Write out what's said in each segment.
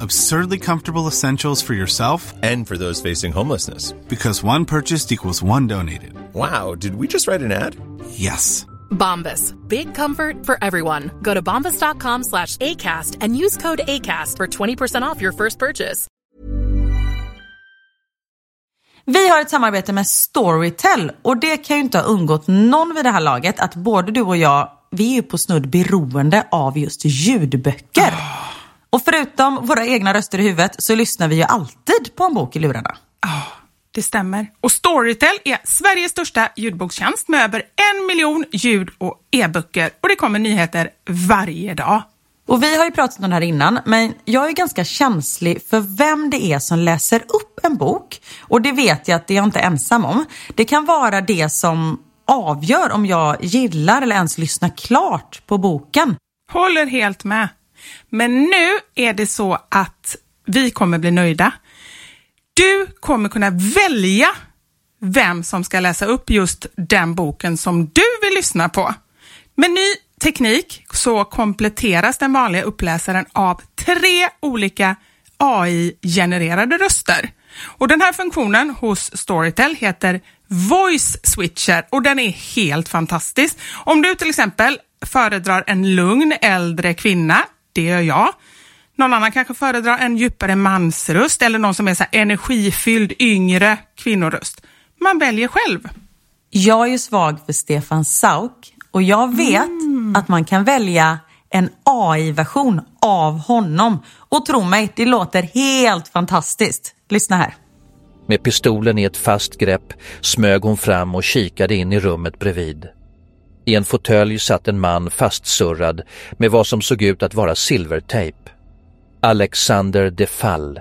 Absurdly comfortable essentials for yourself And for those facing homelessness. because one purchased equals one donated. Wow, did we just write an ad? Yes. Bombas. Big comfort for everyone. Go to bombas.com slash ACAST and use code ACAST for 20% off your first purchase. Vi har ett samarbete med Storytel och det kan ju inte ha undgått någon vid det här laget att både du och jag, vi är ju på snudd beroende av just ljudböcker. Ah. Och förutom våra egna röster i huvudet så lyssnar vi ju alltid på en bok i lurarna. Ja, det stämmer. Och Storytel är Sveriges största ljudbokstjänst med över en miljon ljud och e-böcker. Och det kommer nyheter varje dag. Och vi har ju pratat om det här innan, men jag är ganska känslig för vem det är som läser upp en bok. Och det vet jag att det är jag inte ensam om. Det kan vara det som avgör om jag gillar eller ens lyssnar klart på boken. Håller helt med. Men nu är det så att vi kommer bli nöjda. Du kommer kunna välja vem som ska läsa upp just den boken som du vill lyssna på. Med ny teknik så kompletteras den vanliga uppläsaren av tre olika AI-genererade röster. Och Den här funktionen hos Storytel heter Voice Switcher och den är helt fantastisk. Om du till exempel föredrar en lugn äldre kvinna, det gör jag. Någon annan kanske föredrar en djupare mansröst eller någon som är så här energifylld yngre kvinnoröst. Man väljer själv. Jag är ju svag för Stefan Sauk och jag vet att man kan välja en AI-version av honom. Och tro mig, det låter helt fantastiskt. Lyssna här. Med pistolen i ett fast grepp smög hon fram och kikade in i rummet bredvid. I en fåtölj satt en man fastsurrad med vad som såg ut att vara silvertejp. Alexander de Fall.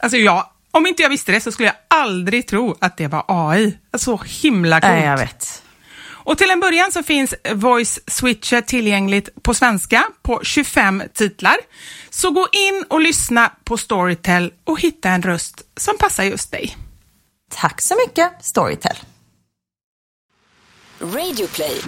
Alltså jag, om inte jag visste det så skulle jag aldrig tro att det var AI. Så himla coolt. Nej, jag vet. Och till en början så finns Voice Switcher tillgängligt på svenska på 25 titlar. Så gå in och lyssna på Storytel och hitta en röst som passar just dig. Tack så mycket, Storytel. Radioplay.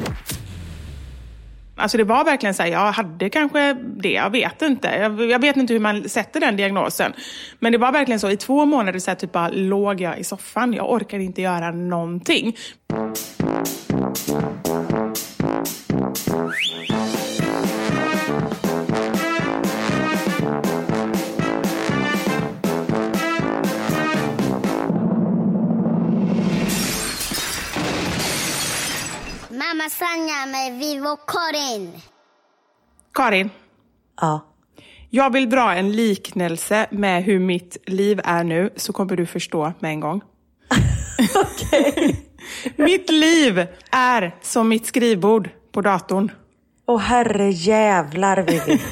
Alltså det var verkligen så här, jag hade kanske det, jag vet inte. Jag, jag, vet inte hur man sätter den diagnosen. Men det var verkligen så, i två månader så här, typ bara låg jag i soffan. Jag orkade inte göra någonting. Sanja med Vivo Karin. Karin, Ja. jag vill dra en liknelse med hur mitt liv är nu, så kommer du förstå med en gång. mitt liv är som mitt skrivbord på datorn. Åh herre jävlar Vivi.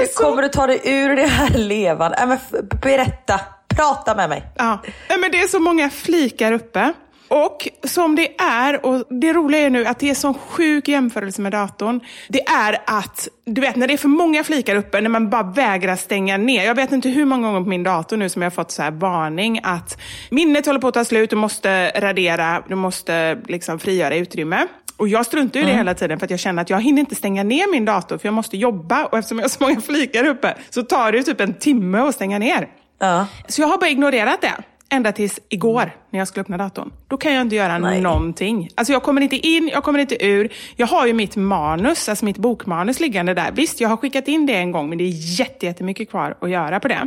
Hur kommer du ta dig ur det här levan? Äh, berätta, prata med mig. Ja, Nej, men det är så många flikar uppe. Och som det är, och det roliga är nu att det är sån sjuk jämförelse med datorn. Det är att, du vet när det är för många flikar uppe, när man bara vägrar stänga ner. Jag vet inte hur många gånger på min dator nu som jag har fått så här varning att minnet håller på att ta slut, du måste radera, du måste liksom frigöra utrymme. Och jag struntar ju i det Mm. hela tiden för att jag känner att jag hinner inte stänga ner min dator för jag måste jobba och eftersom jag har så många flikar uppe så tar det typ en timme att stänga ner. Ja. Så jag har bara ignorerat det. Ända tills igår när jag skulle öppna datorn. Då kan jag inte göra Nej. någonting. Alltså jag kommer inte in, jag kommer inte ur. Jag har ju mitt manus, alltså mitt bokmanus liggande där. Visst, jag har skickat in det en gång men det är jätte- jättemycket kvar att göra på det.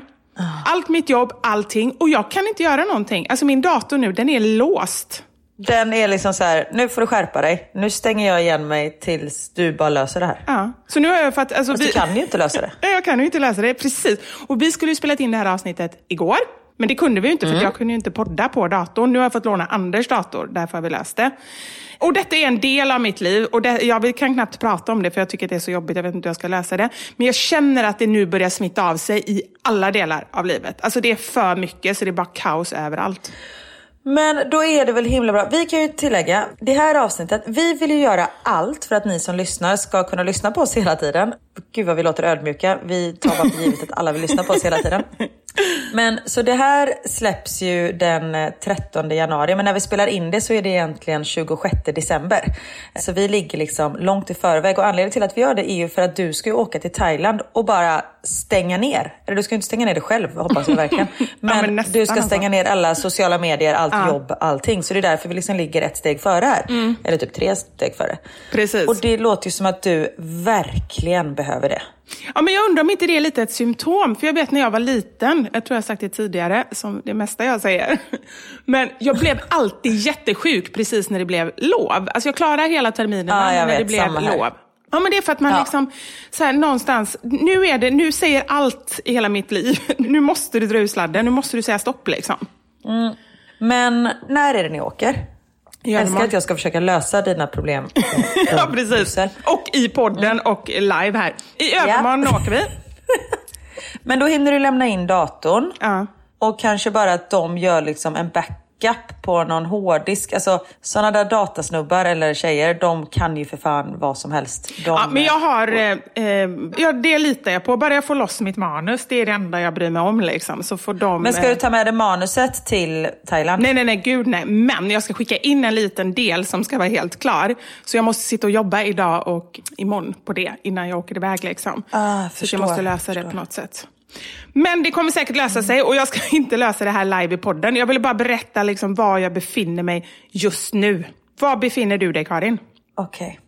Allt mitt jobb, allting. Och jag kan inte göra någonting. Alltså min dator nu, den är låst. Den är liksom så här, nu får du skärpa dig. Nu stänger jag igen mig tills du bara löser det här. Ja. Så nu har jag fått... Alltså, Fast du kan ju inte lösa det. Nej, jag kan ju inte läsa det. Precis. Och vi skulle ju spelat in det här avsnittet igår. Men det kunde vi ju inte, för Mm. jag kunde ju inte podda på datorn. Nu har jag fått låna Anders dator, därför har vi löst det. Och detta är en del av mitt liv. Och det, jag kan knappt prata om det, för jag tycker att det är så jobbigt. Jag vet inte hur jag ska lösa det. Men jag känner att det nu börjar smitta av sig i alla delar av livet. Alltså det är för mycket, så det är bara kaos överallt. Men då är det väl himla bra. Vi kan ju tillägga, det här avsnittet, vi vill ju göra allt för att ni som lyssnar ska kunna lyssna på oss hela tiden. Gud vad vi låter ödmjuka. Vi tar bara för givet att alla vill lyssna på oss hela tiden. Men så det här släpps ju den eh, 13 januari, men när vi spelar in det så är det egentligen 26 december. Så vi ligger liksom långt i förväg och anledningen till att vi gör det är ju för att du ska ju åka till Thailand och bara stänga ner. Eller du ska ju inte stänga ner det själv, hoppas jag verkligen. Men, men nästan du ska alltså. stänga ner alla sociala medier, allt Ja. jobb, allting. Så det är därför vi liksom ligger ett steg före här. Eller typ tre steg före. Precis. Och det låter ju som att du verkligen behöver det. Ja, men jag undrar om inte det är lite ett symptom. För jag vet när jag var liten, jag tror jag sagt det tidigare, som det mesta jag säger. Men jag blev alltid jättesjuk precis när det blev lov. Alltså jag klarar hela terminen Ja, när det vet, blev samma här. lov. Ja, men det är för att man Ja. liksom, så här, någonstans, nu är det, nu säger allt i hela mitt liv, nu måste du dra ur sladden, nu måste du säga stopp liksom. Men när är det ni åker? Jag älskar att jag ska försöka lösa dina problem. Ja, precis. Och i podden och live här. I övermorgon åker vi. Men då hinner du lämna in datorn. Ja. Och kanske bara att de gör liksom en backup på någon hårddisk. Alltså sådana där datasnubbar eller tjejer, de kan ju för fan vad som helst. De, Ja, men jag har, eh, eh, ja, det litar jag på. Bara jag får loss mitt manus, det är det enda jag bryr mig om. Liksom. Så får de, Men ska eh, du ta med dig manuset till Thailand? Nej, nej, nej, gud nej. Men jag ska skicka in en liten del som ska vara helt klar. Så jag måste sitta och jobba idag och imorgon på det innan jag åker iväg. Liksom. Ah, så förstår, jag måste lösa det förstår. på något sätt. Men det kommer säkert lösa sig och jag ska inte lösa det här live i podden. Jag ville bara berätta liksom var jag befinner mig just nu. Var befinner du dig Karin? Okej.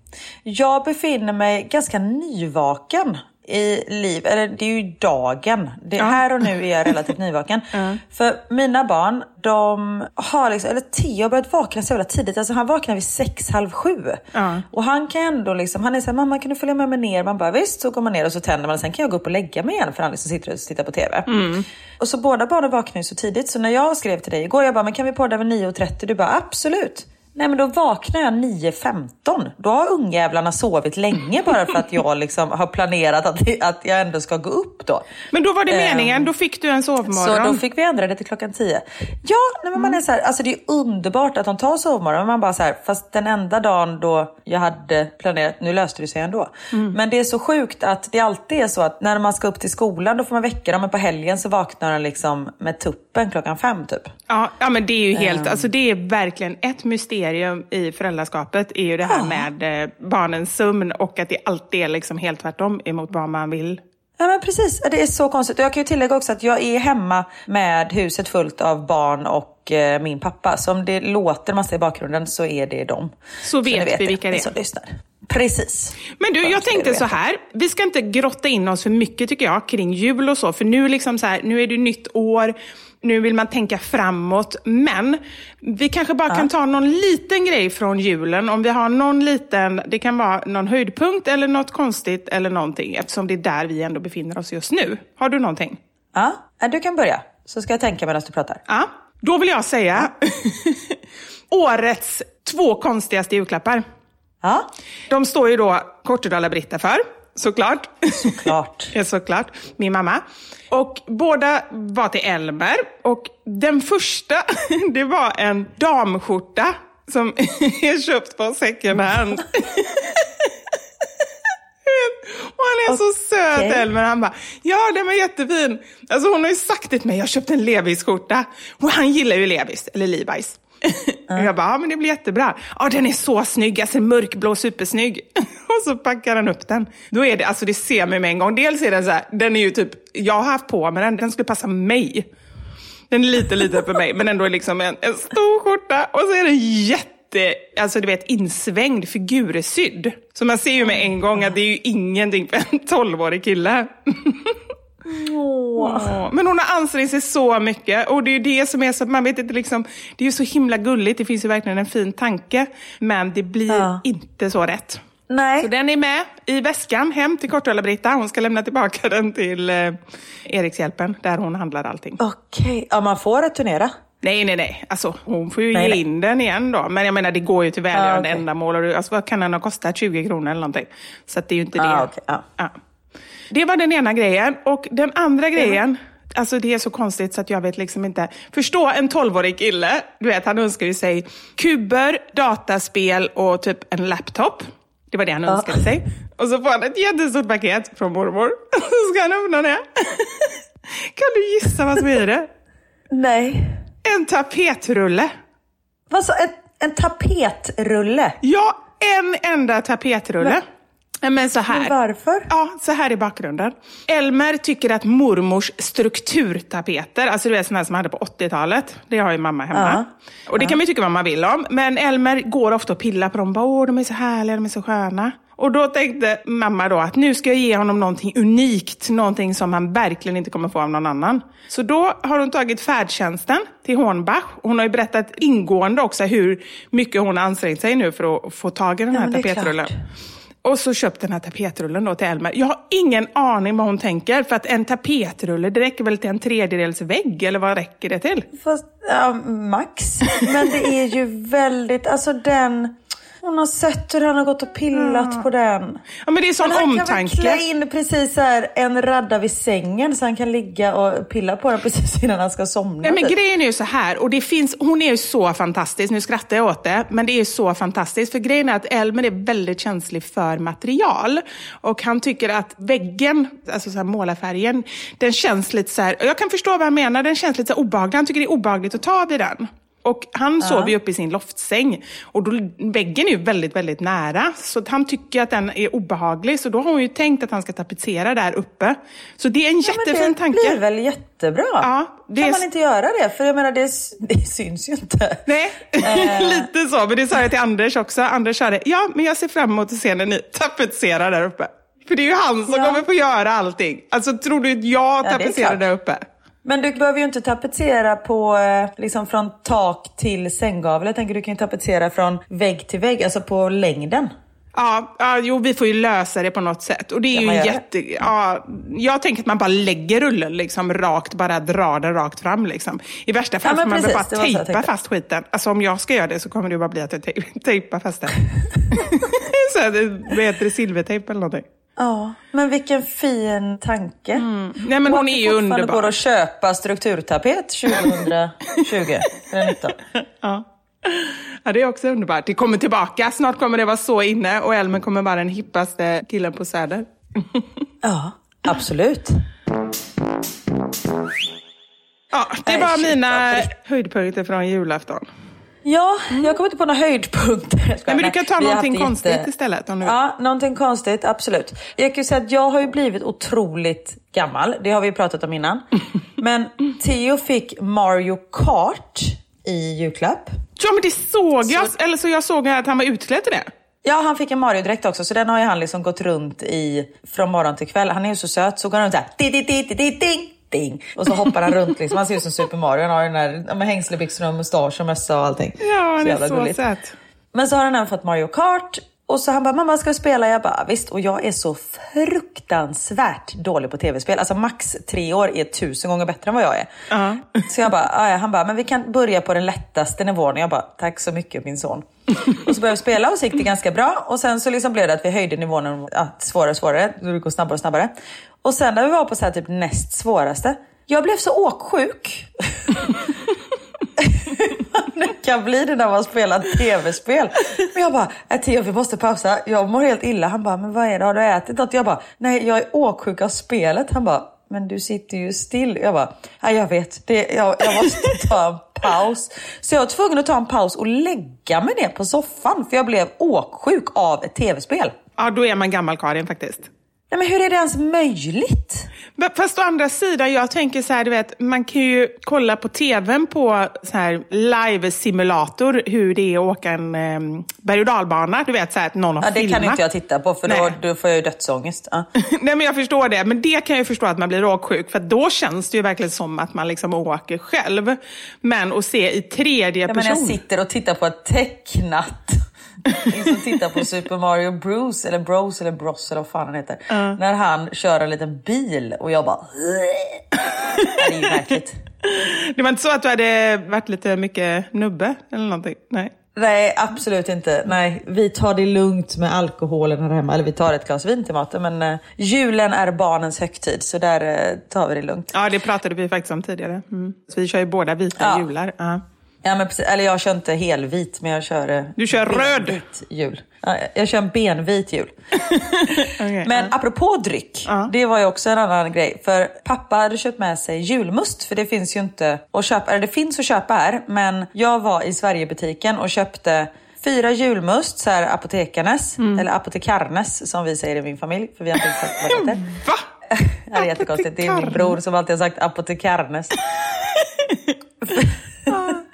Jag befinner mig ganska nyvaken i liv, eller det är ju dagen. Det, Här och nu är jag relativt nyvaken. För mina barn, de har liksom, eller Theo har börjat vakna så jävla tidigt. Alltså han vaknar vid sex, halv sju. Ja. Och han kan ändå liksom, han är såhär, mamma kan du följa med mig ner? Man bara visst, så går man ner och så tänder man. Sen kan jag gå upp och lägga mig igen för han liksom sitter och tittar på TV. Och så båda barnen vaknar ju så tidigt. Så när jag skrev till dig igår, jag bara, men kan vi podda vid 9.30? Du bara, absolut. Nej men då vaknar jag 9.15. Då har ungjävlarna sovit länge bara för att jag liksom har planerat att, att jag ändå ska gå upp då. Men då var det Ehm, meningen, då fick du en sovmorgon. Så då fick vi ändra det till klockan 10. Ja, nej, men man är så här, alltså det är underbart att de tar sovmorgon. Men man bara så här, fast den enda dagen då jag hade planerat, nu löste det sig ändå. Men det är så sjukt att det alltid är så att när man ska upp till skolan då får man väcka dem. Men på helgen så vaknar de liksom med tuppen klockan fem typ. Ja, ja, men det är ju helt, Ehm. alltså det är verkligen ett mysterium i föräldraskapet, är ju det här med eh, barnens sömn och att det alltid är liksom helt tvärtom emot vad man vill. Ja men precis, det är så konstigt. Och jag kan ju tillägga också att jag är hemma med huset fullt av barn och eh, min pappa. Så om det låter massa i bakgrunden så är det dem. Så ni vet vi vilka det är. som lyssnar. Precis. Men du, jag tänkte så här, vi ska inte grotta in oss för mycket tycker jag kring jul och så, för nu, liksom så här, nu är det nytt år, nu vill man tänka framåt, men vi kanske bara kan ta någon liten grej från julen, om vi har någon liten, det kan vara någon höjdpunkt eller något konstigt eller någonting, eftersom det är där vi ändå befinner oss just nu. Har du någonting? Ja, ja, du kan börja. Så ska jag tänka medan du pratar. Ja, då vill jag säga årets två konstigaste julklappar. Ja, De står ju då Kortedala-Britta för, såklart. såklart. Såklart. Min mamma. Och båda var till Elmer. Och den första, det var en damskjorta som är köpt på second hand. Och han är så söt. Elmer. Han bara, ja den var jättefin. Alltså hon har ju sagt det till mig, jag köpte en Levis-skjorta. Och han gillar ju Levis, eller Levi's. Jag bara, ja men det blir jättebra. Ja den är så snygg, alltså mörkblå, supersnygg. och så packar han upp den. Då är det, alltså det ser man med en gång. Dels är den så här, den är ju typ, jag har haft på mig den, den skulle passa mig. Den är lite liten för mig, men ändå liksom en, en stor skjorta. Och så är den jätte, alltså du vet insvängd, figursydd. Så man ser ju med en gång att det är ju ingenting för en tolvårig kille. Åh. Men hon har ansträngt sig så mycket och det är ju det som är så, man vet inte liksom, det är ju så himla gulligt, det finns ju verkligen en fin tanke, men det blir Ja. inte så rätt. Nej. Så den är med i väskan hem till Kortulla-Britta. Hon ska lämna tillbaka den till eh, Erikshjälpen, där hon handlar allting. Okej, ja man får returnera. Nej, nej, nej. Alltså, hon får ju Nej, ge nej. in den igen då. Men jag menar, det går ju till välgörande Ah, okej. ändamål. Och det- alltså, vad kan den ha kostat? 20 kronor eller någonting. Så det är ju inte det. Ah, okej, ja. Ja. Det var den ena grejen. Och den andra grejen, alltså det är så konstigt så att jag vet liksom inte. Förstå en 12-årig kille, du vet han önskar ju sig kuber, dataspel och typ en laptop. Det var det han önskade sig. Och så får han ett jättestort paket från mormor. Så ska han öppna det. Kan du gissa vad som är i det? Nej. En tapetrulle. Vad så, en, en tapetrulle? Ja, en enda tapetrulle. Men, men så här. Men varför? Ja, så här är bakgrunden. Elmer tycker att mormors strukturtapeter, alltså du vet sådana som man hade på 80-talet, det har ju mamma hemma. Och det kan man ju tycka vad man vill om, men Elmer går ofta och pillar på dem. Bara, Åh, de är så härliga, de är så sköna. Och då tänkte mamma då att nu ska jag ge honom någonting unikt, någonting som han verkligen inte kommer få av någon annan. Så då har hon tagit färdtjänsten till Hornbach. Hon har ju berättat ingående också hur mycket hon har ansträngt sig nu för att få tag i den Ja, här är tapetrullen. klart. Och så köpt den här tapetrullen då till Elmer. Jag har ingen aning vad hon tänker, för att en tapetrulle, det räcker väl till en tredjedels vägg, eller vad räcker det till? Fast, ja, max. Men det är ju väldigt, alltså den... Hon har sett hur han har gått och pillat på den. Ja, men det är sån Men han kan väl omtanke. klä in precis här en radda vid sängen så han kan ligga och pilla på den precis innan han ska somna. Nej, men typ. grejen är ju så här, och det finns, hon är ju så fantastisk, nu skrattar jag åt det, men det är ju så fantastiskt. För grejen är att Elmer är väldigt känslig för material. Och han tycker att väggen, alltså så här målarfärgen, den känns lite så här, jag kan förstå vad han menar, den känns lite så obehaglig. Han tycker det är obehagligt att ta vid den. Och han sover ju uppe i sin loftsäng. Och då, väggen är ju väldigt, väldigt nära. Så han tycker att den är obehaglig. Så då har hon ju tänkt att han ska tapetsera där uppe. Så det är en Ja, jättefin det tanke. blir väl jättebra? Ja, det kan är- man inte göra det? För jag menar, det, det syns ju inte. Nej, Eh. lite så. Men det sa jag till Anders också. Anders sa det, ja, men jag ser fram emot att se när ni tapetserar där uppe. För det är ju han som Ja. kommer få göra allting. Alltså, tror du att jag det tapetserar klart. där uppe? Men du behöver ju inte tapetsera på, eh, liksom från tak till sänggavel. Jag tänker du kan ju tapetsera från vägg till vägg, alltså på längden. Ja, ja, jo, vi får ju lösa det på något sätt. Och det är ju jätte... Ja, jag tänker att man bara lägger rullen liksom rakt, bara drar den rakt fram. Liksom. I värsta fall Ja, får man precis, bara tejpa fast skiten. Alltså om jag ska göra det så kommer det bara bli att jag tej- tejpar fast den. så här, vad heter det? Silvertejp eller någonting. Ja, men vilken fin tanke. Nej, men hon är ju underbar. går att köpa strukturtapet 2020 eller 19. Ja. ja, det är också underbart. Det kommer tillbaka. Snart kommer det vara så inne och Elmer kommer vara den hippaste killen på Söder. Ja, absolut. Ja, det Nej, var mina höjdpunkter från julafton. Ja, jag kommer inte på några höjdpunkter. Nej, men du kan ta vi någonting konstigt istället, om du. Ja, någonting konstigt, absolut. Jag kan ju säga att jag har ju blivit otroligt gammal. Det har vi ju pratat om innan. Men Theo fick Mario Kart i julklapp. Ja, men det såg jag. Eller så jag såg att han var utklädd till det. Ja, han fick en Mario-dräkt också, så den har ju han liksom gått runt i från morgon till kväll. Han är ju så söt, så går han runt såhär, di, di, di, di, di, ding, ding. Och så hoppar han runt liksom. Han ser ut som Super Mario. Han har ju den ja, med hängslebyxorna och mustasch och mössa och allting. Ja, han är så söt. Men så har han även fått Mario Kart. Och så han bara, mamma ska vi spela? Jag bara, visst. Och jag är så fruktansvärt dålig på tv-spel. Alltså max tre år är tusen gånger bättre än vad jag är. Ja. Så jag bara, "Ah, ja, han bara, men vi kan börja på den lättaste nivån. Och jag bara, tack så mycket min son. och så började vi spela och så gick det ganska bra. Och sen så liksom blev det att vi höjde nivån ja, svårare och svårare. Det går snabbare och snabbare. Och sen när vi var på så här typ näst svåraste. Jag blev så åksjuk. det kan bli det när man spelar tv-spel. Men jag bara, äh, Theo vi måste pausa. Jag mår helt illa. Han bara, men vad är det? Har du ätit något? Jag bara, nej jag är åksjuk av spelet. Han bara, men du sitter ju still. Jag bara, jag vet. Det, jag, jag måste ta en paus. Så jag var tvungen att ta en paus och lägga mig ner på soffan för jag blev åksjuk av ett tv-spel. Ja, då är man gammal Karin faktiskt. Nej, men hur är det ens möjligt? Fast å andra sidan, jag tänker så här, du vet, man kan ju kolla på tvn på så här live-simulator hur det är att åka en eh, berg och dalbana. Du vet, så här, att någon har Ja, det filmat. kan inte jag titta på för då, då får jag ju dödsångest. Ja. Nej, men jag förstår det. Men det kan jag förstå att man blir åksjuk. För då känns det ju verkligen som att man liksom åker själv. Men att se i tredje Ja, men person. jag sitter och tittar på ett tecknat. Liksom tittar på Super Mario Bros eller Bros eller Bros eller vad fan han heter. När han kör en liten bil och jag bara... Det är ju verkligt. Det var inte så att du hade varit lite mycket nubbe eller någonting? Nej. Nej, absolut inte. Nej, vi tar det lugnt med alkoholen här hemma. Eller vi tar ett glas vin till maten. Men eh, julen är barnens högtid, så där eh, tar vi det lugnt. Ja, det pratade vi faktiskt om tidigare. Mm. Så vi kör ju båda vita Ja. jular. Ja. Ja, men precis. Eller jag kör inte helvit, men jag kör... eh, Du kör röd. jul. Ja, jag kör en benvit jul. Okej, Men ja. apropå dryck, Ja. det var ju också en annan grej. För pappa hade köpt med sig julmust, för det finns ju inte att köpa. Eller det finns att köpa här, men jag var i Sverigebutiken och köpte fyra julmust, så här apotekarnes, Mm. eller apotekarnes som vi säger i min familj, för vi har inte sagt vad det heter. Va? Det är jättekonstigt. Det är min bror som alltid har sagt apotekarnes.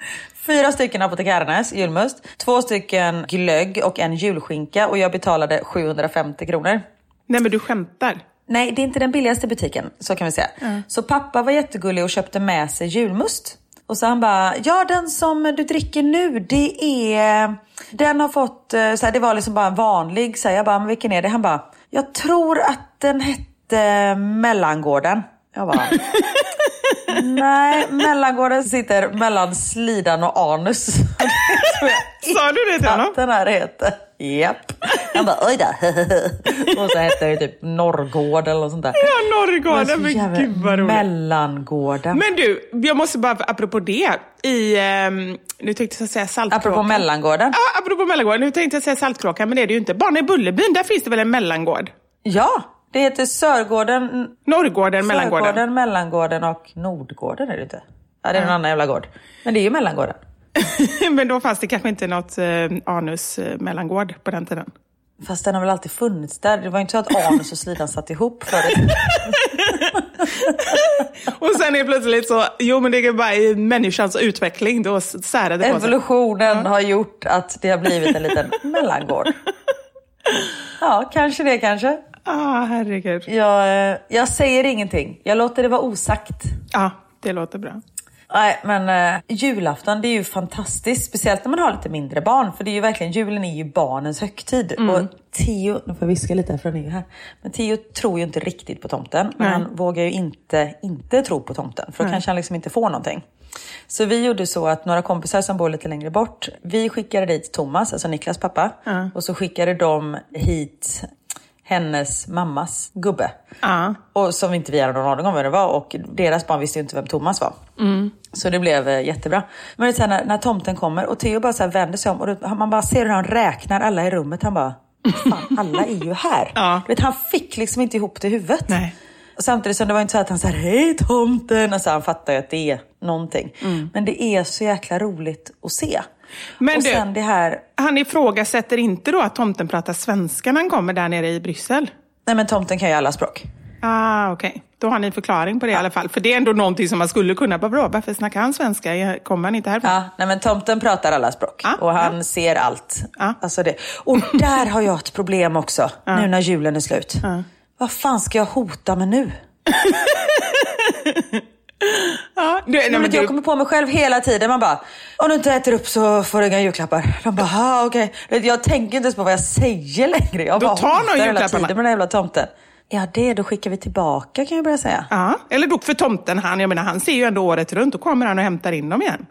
Fyra stycken apotekarnes julmust, två stycken glögg och en julskinka och jag betalade 750 kronor. Nej, men du skämtar. Nej, det är inte den billigaste butiken, så kan vi säga. Så pappa var jättegullig och köpte med sig julmust. Och så han bara, ja den som du dricker nu, det är... Den har fått, eh, så här, det var liksom bara en vanlig, så här, jag bara, men vilken är det? Han bara, jag tror att den hette Mellangården. Jag bara, nej, Mellangården sitter mellan slidan och anus. Sa du det till honom? Den här heter. Japp. Han bara, oj då. Och så hette det typ Norrgård eller något sånt där. Ja, Norrgården. Men jävla- gud vad roligt. Mellangården. Men du, jag måste bara, apropå det, i, ehm, nu tänkte jag säga Saltkråkan. Apropå Mellangården. Ja, apropå Mellangården. Nu tänkte jag säga Saltkråkan, men det är det ju inte. Bara i Bullerbyn, där finns det väl en mellangård? Ja, det heter Sörgården, Norrgården, Mellangården. Sörgården, Mellangården och Nordgården är det inte. Ja, det är en annan jävla gård. Men det är ju Mellangården. men då fanns det kanske inte något eh, anus eh, mellangård på den tiden. Fast den har väl alltid funnits där. Det var inte så att anus och slidan satt ihop förut. Och sen är plötsligt så, jo men det är bara i människans utveckling, då särade det. Evolutionen har gjort att det har blivit en liten mellangård. Ja, kanske det kanske. Ah, herregud. Jag, eh, jag säger ingenting. Jag låter det vara osagt. Ja, det låter bra. Nej, men eh, julafton det är ju fantastiskt. Speciellt när man har lite mindre barn. För det är ju verkligen, julen är ju barnens högtid. Och Theo, nu får jag viska lite för är ju här. Men Theo tror ju inte riktigt på tomten. Men Nej. han vågar ju inte inte tro på tomten. För då kanske han liksom inte får någonting. Så vi gjorde så att några kompisar som bor lite längre bort. Vi skickade dit Thomas, alltså Niklas pappa. Och så skickade de hit hennes mammas gubbe. Ja. Och som inte vi hade någon aning om vem det var och deras barn visste ju inte vem Thomas var. Så det blev eh, jättebra. Men det är så här, när, när tomten kommer och Theo bara så vänder sig om och då, man bara ser hur han räknar alla i rummet. Han bara, fan alla är ju här. Ja. Du vet, han fick liksom inte ihop det i huvudet. Nej. Och Samtidigt som det var inte så att han sa hej tomten. Alltså, han fattar ju att det är någonting. Men det är så jäkla roligt att se. Men och du- sen det här, Han ifrågasätter inte då att tomten pratar svenska när han kommer där nere i Bryssel? nej men tomten kan ju alla språk. Ah, okej. Då har ni en förklaring på det i alla fall. För det är ändå någonting som man skulle kunna. Bra, varför snackar han svenska? Kommer han inte härifrån? Ja, nej men tomten pratar alla språk Ja, och han ja. ser allt. Ja. Alltså det. Och där har jag ett problem också, nu när julen är slut. Vad fan ska jag hota med nu? Ja, du, nej, men jag kommer på mig själv hela tiden. Man bara, om du inte äter upp så får du inga julklappar. De bara, ah, okej. Okay. Jag tänker inte ens på vad jag säger längre. Jag Då bara tar någon hela tiden med den jävla tomten. Ja, det då skickar vi tillbaka kan jag börja säga. ja, eller då för tomten, han, jag menar, han ser ju ändå året runt. Då kommer han och hämtar in dem igen.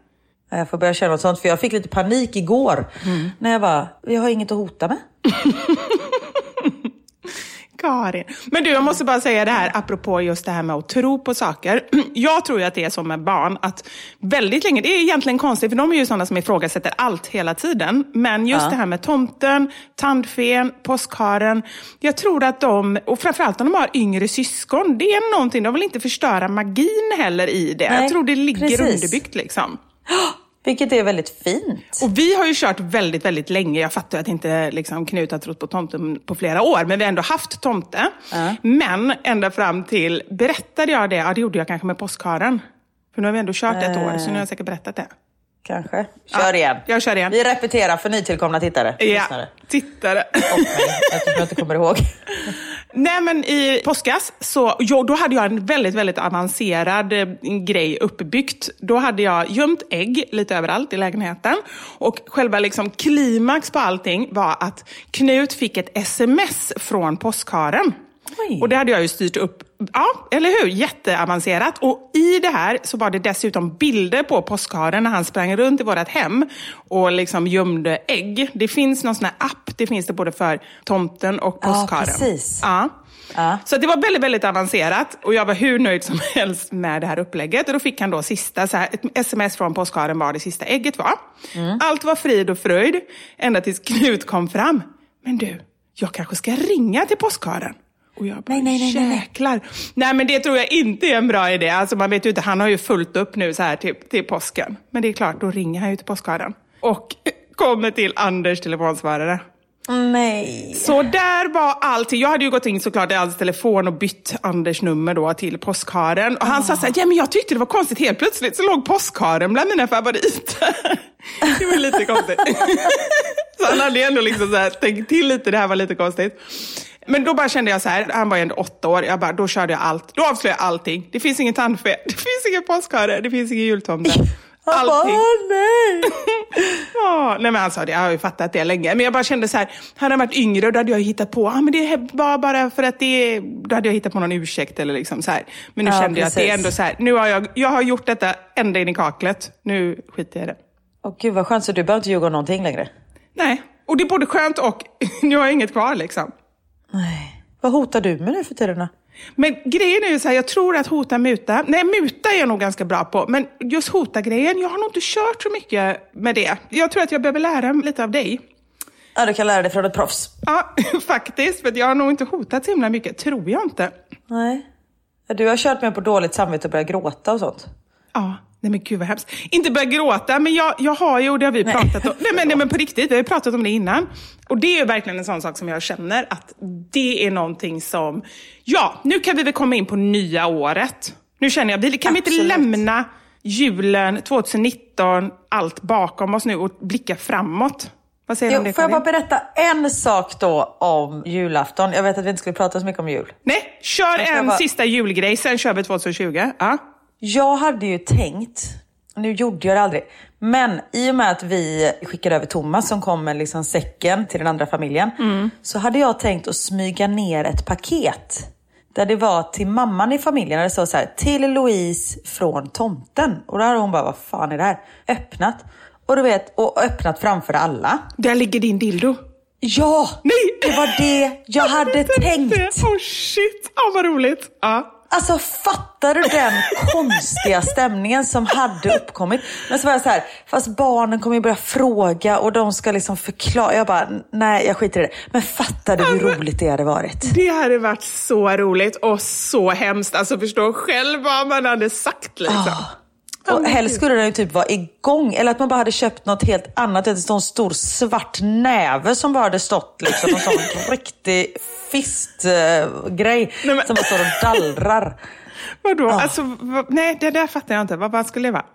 Ja, Jag får börja köra något sånt, för jag fick lite panik igår. När jag bara, jag har inget att hota med. Karin. Men du, jag måste bara säga det här apropå just det här med att tro på saker. Jag tror ju att det är som med barn, att väldigt länge, det är egentligen konstigt, för de är ju sådana som ifrågasätter allt hela tiden. Men just Ja. det här med tomten, tandfen, påskharen. Jag tror att de, och framförallt om de har yngre syskon, det är någonting, de vill inte förstöra magin heller i det. Nej, jag tror det ligger precis. underbyggt liksom. Vilket är väldigt fint. Och vi har ju kört väldigt, väldigt länge. Jag fattar att inte liksom, Knut har trott på tomten på flera år, men vi har ändå haft tomte. Men ända fram till, berättade jag det? Ja, det gjorde jag kanske med påskharen. För nu har vi ändå kört ett år, så nu har jag säkert berättat det. Kanske. Kör igen. Jag kör igen. Vi repeterar för nytillkomna tittare. Ja, lyssnare. tittare. Mig, eftersom jag inte kommer ihåg. Nej men i påskas, så, jo, då hade jag en väldigt, väldigt avancerad eh, grej uppbyggt. Då hade jag gömt ägg lite överallt i lägenheten. Och själva liksom klimax på allting var att Knut fick ett sms från påskharen. Och det hade jag ju styrt upp, ja, eller hur? Jätteavancerat. Och i det här så var det dessutom bilder på påskharen när han sprang runt i vårt hem och liksom gömde ägg. Det finns någon sån här app, det finns det både för tomten och Ja, påskharen. precis. Ja. Så det var väldigt, väldigt avancerat och jag var hur nöjd som helst med det här upplägget. Och då fick han då sista, så här, ett sms från påskharen var det sista ägget var. Allt var frid och fröjd, ända tills Knut kom fram. Men du, jag kanske ska ringa till påskharen. Och jag bara, nej, nej, nej, nej. jäklar. Nej, men det tror jag inte är en bra idé. Alltså, man vet ju inte, han har ju fullt upp nu så här till, till påsken. Men det är klart, då ringer han ju till påskharen. Och kommer till Anders telefonsvarare. Nej. Så där var allting. Jag hade ju gått in såklart i hans telefon och bytt Anders nummer då till påskharen. Och han sa så här, ja men jag tyckte det var konstigt. Helt plötsligt så låg påskharen bland mina favoriter. Det var lite konstigt. Så han hade ändå liksom så här, tänkt till lite, det här var lite konstigt. Men då bara kände jag så här, han var ju ändå åtta år, jag bara, då körde jag allt. Då avslöjade jag allting. Det finns ingen tandfe, det finns ingen påskhare, det finns ingen jultomte. Allting. nej! Ja, nej men han sa det, jag har ju fattat det länge. Men jag bara kände så här, hade han varit yngre då hade jag hittat på, ah, men det var bara för att det då hade jag hittat på någon ursäkt eller liksom så här. Men nu Ja, kände jag att det är precis. ändå så här, nu har jag, jag har gjort detta ända in i kaklet. Nu skiter jag i det. Åh gud vad skönt, så du behöver inte ljuga om någonting längre? Nej, och det är både skönt och nu har jag inget kvar liksom. Nej. Vad hotar du med nu för tiden? Men grejen är ju så här, jag tror att hota muta, nej muta är jag nog ganska bra på, men just hota-grejen, jag har nog inte kört så mycket med det. Jag tror att jag behöver lära mig lite av dig. Ja, du kan lära dig från ett proffs. Ja, faktiskt, för jag har nog inte hotat så himla mycket, tror jag inte. Nej. Du har kört med på dåligt samvete och börjat gråta och sånt. Ja, nej men gud vad hemskt. Inte börja gråta, men jag, jag har ju, och det har vi pratat om, nej men, nej men på riktigt, vi har ju pratat om det innan. Och det är ju verkligen en sån sak som jag känner att det är någonting som, ja, nu kan vi väl komma in på nya året. Nu känner jag, vi, kan vi inte Absolut. lämna julen 2019, allt bakom oss nu och blicka framåt? Vad säger du om det får jag bara berätta en sak då om julafton? Jag vet att vi inte skulle prata så mycket om jul. Nej, kör en bara- sista julgrej, sen kör vi 2020. Ja. Jag hade ju tänkt, nu gjorde jag det aldrig, men i och med att vi skickade över Thomas som kom med liksom säcken till den andra familjen, så hade jag tänkt att smyga ner ett paket. Där det var till mamman i familjen, där det stod så här, till Louise från tomten. Och då hade hon bara, vad fan är det här? Öppnat. Och du vet, och öppnat framför alla. Där ligger din dildo. Ja! Nej! Det var det jag hade tänkt. Oh, shit, oh, vad roligt. Ja. Alltså fattar du den konstiga stämningen som hade uppkommit? Men så var jag så här, fast barnen kommer ju börja fråga och de ska liksom förklara. Jag bara, nej jag skiter i det. Men fattar du hur roligt det hade varit? Det hade varit så roligt och så hemskt. Alltså förstå själv vad man hade sagt liksom. Och helst skulle den ju typ vara igång. Eller att man bara hade köpt något helt annat. En sån stor svart näve som bara hade stått liksom. En sån riktig fistgrej Nej, men- som bara står och dallrar. Vadå? Alltså, vad, nej, det där fattar jag inte. Vad man skulle vara.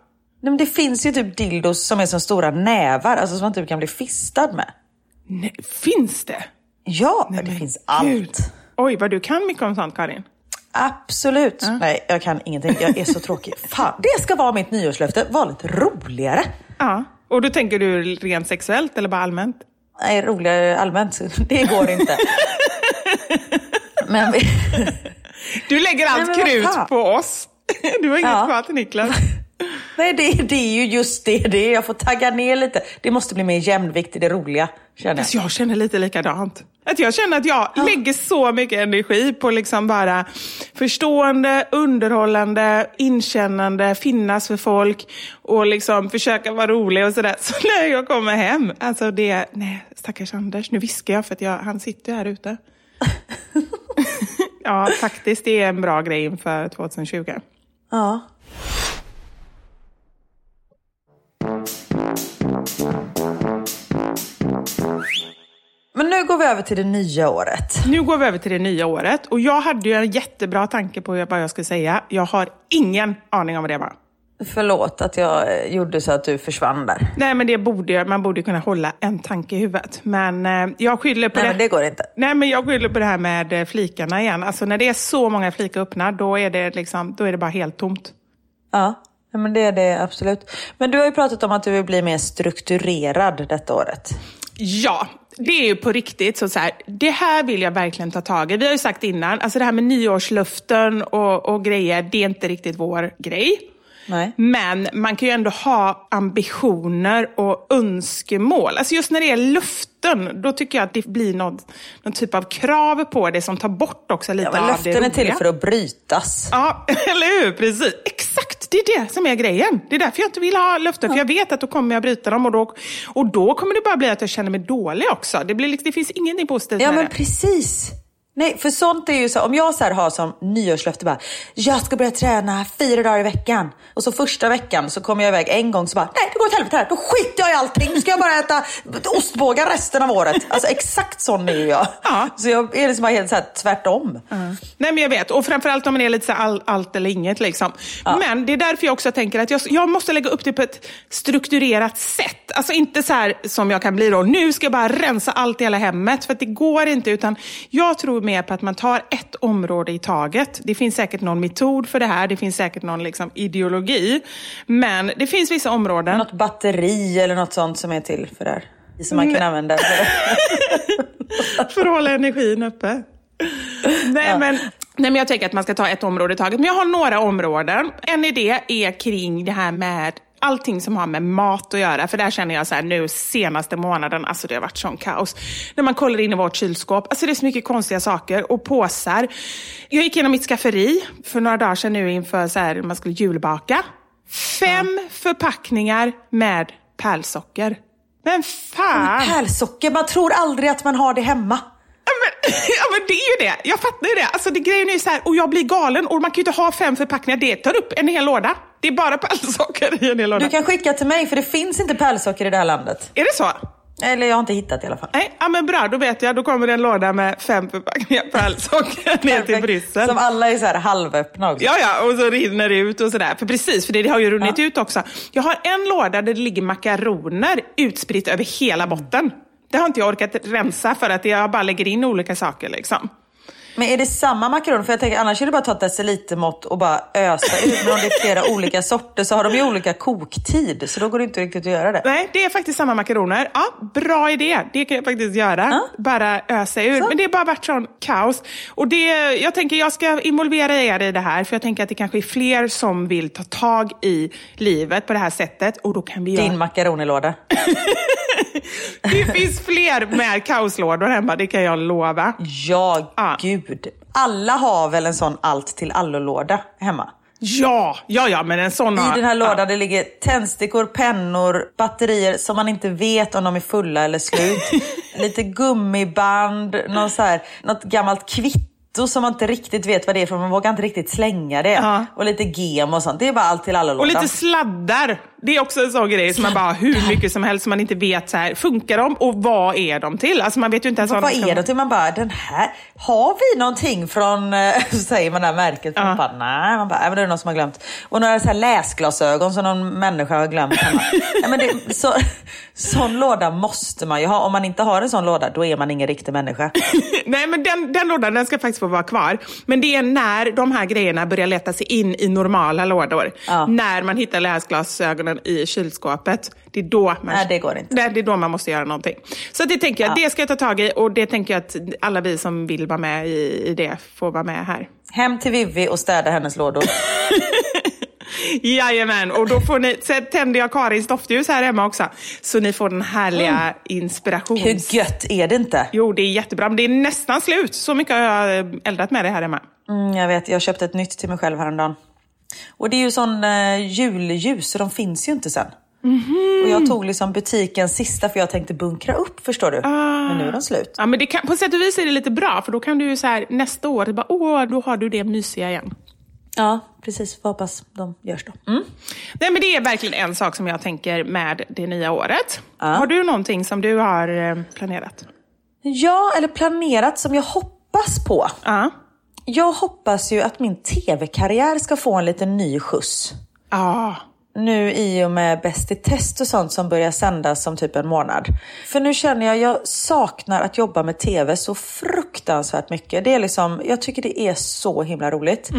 Nej, men det finns ju typ dildos som är som stora nävar, alltså som man typ kan bli fistad med. Nej, finns det? Ja, det finns allt. Gud. Oj, vad du kan mycket om sånt Karin. Absolut. Nej, jag kan ingenting. Jag är så tråkig. Fan, det ska vara mitt nyårslöfte. Var lite roligare. Ja. Och då tänker du rent sexuellt eller bara allmänt? Nej, roligare allmänt. Det går inte. Men vi... Du lägger allt Nej, krut på oss. Du har inget Ja. kvar till Niklas. Nej, det, det är ju just det det är. Jag får tagga ner lite. Det måste bli mer jämnvikt i det roliga, känner jag. Alltså jag känner lite likadant. Att jag känner att jag lägger så mycket energi på liksom bara förstående, underhållande, inkännande, finnas för folk och liksom försöka vara rolig och sådär. Så när jag kommer hem, alltså det, nej stackars Anders, nu viskar jag för att jag, han sitter ju här ute. ja, faktiskt det är en bra grej inför 2020. Ja. Men nu går vi över till det nya året. Nu går vi över till det nya året och jag hade ju en jättebra tanke på vad jag skulle säga. Jag har ingen aning om vad det var. Förlåt att jag gjorde så att du försvann där. Nej, men det borde jag- man borde kunna hålla en tanke i huvudet. Men eh, jag skyller på Nej, det. men det går inte. Nej, men jag skyller på det här med eh, flikarna igen. Alltså när det är så många flikar öppna, då är det liksom, då är det bara helt tomt. Ja, ja, men det är det absolut. Men du har ju pratat om att du vill bli mer strukturerad detta året. Ja, det är ju på riktigt. Så, så här, det här vill jag verkligen ta tag i. Vi har ju sagt innan, alltså det här med nyårsluften och, och grejer, det är inte riktigt vår grej. Nej. Men man kan ju ändå ha ambitioner och önskemål. Alltså just när det är luften, då tycker jag att det blir någon, någon typ av krav på det som tar bort också lite Ja, men av det är till för att brytas. Ja, eller hur? Precis. Exakt, det är det som är grejen. Det är därför jag inte vill ha löften, för jag vet att då kommer jag bryta dem och då, och då kommer det bara bli att jag känner mig dålig också. Det, blir, liksom- det finns ingenting positivt Ja med men det. precis. Nej, för sånt är ju så. Om jag så har som nyårslöfte bara, jag ska börja träna fyra dagar i veckan. Och så första veckan så kommer jag iväg en gång så bara, nej det går åt helvete här. Då skiter jag i allting. Nu ska jag bara äta ostbågar resten av året. Alltså exakt sån är ju jag. Så jag är liksom helt så här tvärtom. Nej men jag vet, och framförallt om man är lite så här all, allt eller inget. Liksom. Men det är därför jag också tänker att jag, jag måste lägga upp det på ett strukturerat sätt. Alltså inte så här som jag kan bli då, nu ska jag bara rensa allt i hela hemmet. För att det går inte, utan jag tror mer på att man tar ett område i taget. Det finns säkert någon metod för det här, det finns säkert någon liksom, ideologi. Men det finns vissa områden. Något batteri eller något sånt som är till för det här. Som man kan Nej. använda. för att hålla energin uppe. Nej, men, nej, men jag tänker att man ska ta ett område i taget. Men jag har några områden. En idé är kring det här med allting som har med mat att göra. För där känner jag så här nu senaste månaden, alltså det har varit sån kaos. När man kollar in i vårt kylskåp, alltså det är så mycket konstiga saker och påsar. Jag gick igenom mitt skafferi för några dagar sedan nu inför så här, man skulle julbaka. Fem förpackningar med pärlsocker. Men fan! Pärlsocker, man tror aldrig att man har det hemma. Ja men, ja det är ju det, jag fattar ju det. Alltså det grejen är ju så här, och jag blir galen och man kan ju inte ha fem förpackningar, det tar upp en hel låda. Det är bara pärlsocker i en hel låda. Du kan skicka till mig för det finns inte pärlsocker i det här landet. Är det så? Eller jag har inte hittat i alla fall. Nej, ja men bra, då vet jag. Då kommer det en låda med fem förpackningar pärlsocker ner till Bryssel. Som alla är så här halvöppna också. Ja, ja, och så rinner det ut och sådär. För precis, för det har ju runnit ut också. Jag har en låda där det ligger makaroner utspritt över hela botten. Det har inte jag orkat rensa för att jag bara lägger in olika saker liksom. Men är det samma makaroner? För jag tänker annars är det bara att ta ett decilitermått och bara ösa ut. Men om det är flera olika sorter så har de ju olika koktid. Så då går det inte riktigt att göra det. Nej, det är faktiskt samma makaroner. Ja, bra idé. Det kan jag faktiskt göra. Bara ösa ur. Men det har bara varit sån kaos. Och det, jag tänker jag ska involvera er i det här, för jag tänker att det kanske är fler som vill ta tag i livet på det här sättet. Och då kan vi göra... Din makaronilåda. Det finns fler med kaoslådor hemma, det kan jag lova. Ja, gud. Alla har väl en sån allt till allo-låda hemma? Ja, ja, ja, men en sån har... I den här lådan det ligger tändstickor, pennor, batterier som man inte vet om de är fulla eller slut. Lite gummiband, någon så här, något gammalt kvitto som man inte riktigt vet vad det är för man vågar inte riktigt slänga det. Och lite gem och sånt. Det är bara allt till alla Och lite sladdar. Det är också en sån grej som man bara hur mycket som helst som man inte vet så här, funkar de och vad är de till? Alltså man vet ju inte ens Vad, vad de är det till? Man bara, den här, har vi någonting från, eh, så säger man det här märket? Man bara, nej, man bara, "Nej, men det är någon som har glömt. Och några så här läsglasögon som någon människa har glömt hemma. nej, men det, så, sån låda måste man ju ha. Om man inte har en sån låda, då är man ingen riktig människa. Nej, men den, den lådan den ska faktiskt få vara kvar. Men det är när de här grejerna börjar leta sig in i normala lådor. När man hittar läsglasögonen i kylskåpet. Det är då man, Nej, det går inte. Nej, det är då man måste göra någonting. Så det tänker jag, Ja. det ska jag ta tag i och det tänker jag att alla vi som vill vara med i, i det får vara med här. Hem till Vivi och städa hennes lådor. Jajamän, och då får ni, sen tänder jag Karins doftljus här hemma också. Så ni får den härliga Mm. inspirations... Hur gött är det inte? Jo, det är jättebra, men det är nästan slut. Så mycket har jag eh, eldat med det här hemma. Mm, jag vet, jag köpte ett nytt till mig själv häromdagen. Och det är ju sån eh, julljus, så de finns ju inte sen. Mhm. Och jag tog liksom butikens sista för jag tänkte bunkra upp, förstår du. Men nu är de slut. Ja, men kan, på sätt och vis är det lite bra, för då kan du så här, nästa år, bara, åh, då har du det mysiga igen. Ja, precis. Får hoppas de görs då. Nej, men det är verkligen en sak som jag tänker med det nya året. Har du någonting som du har eh, planerat? Ja, eller planerat som jag hoppas på. Ja. Jag hoppas ju att min tv-karriär ska få en liten ny skjuts. Ja. Nu i och med Bäst i test och sånt som börjar sändas om typ en månad. För nu känner jag, jag saknar att jobba med tv så fruktansvärt mycket. Det är liksom, jag tycker det är så himla roligt.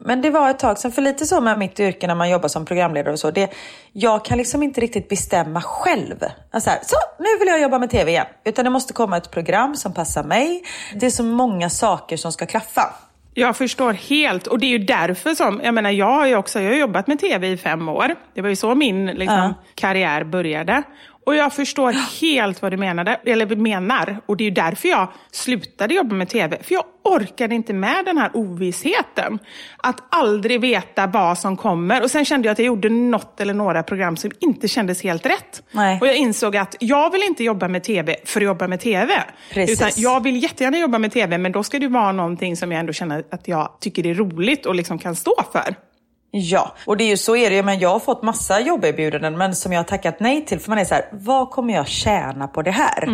Men det var ett tag sedan, för lite så med mitt yrke när man jobbar som programledare och så. Det, jag kan liksom inte riktigt bestämma själv. Alltså här, så, nu vill jag jobba med tv igen. Utan det måste komma ett program som passar mig. Det är så många saker som ska klaffa. Jag förstår helt. Och det är ju därför som, jag menar jag har ju också jag har jobbat med tv i fem år. Det var ju så min liksom, karriär började. Och jag förstår helt vad du menade, eller menar. Och det är ju därför jag slutade jobba med tv. För jag orkade inte med den här ovissheten. Att aldrig veta vad som kommer. Och sen kände jag att jag gjorde något eller några program som inte kändes helt rätt. Nej. Och jag insåg att jag vill inte jobba med tv för att jobba med tv. Precis. Utan jag vill jättegärna jobba med tv, men då ska det vara någonting som jag ändå känner att jag tycker är roligt och liksom kan stå för. Ja, och det är ju så är det ju. Men jag har fått massa jobberbjudanden men som jag har tackat nej till. För man är så här, vad kommer jag tjäna på det här?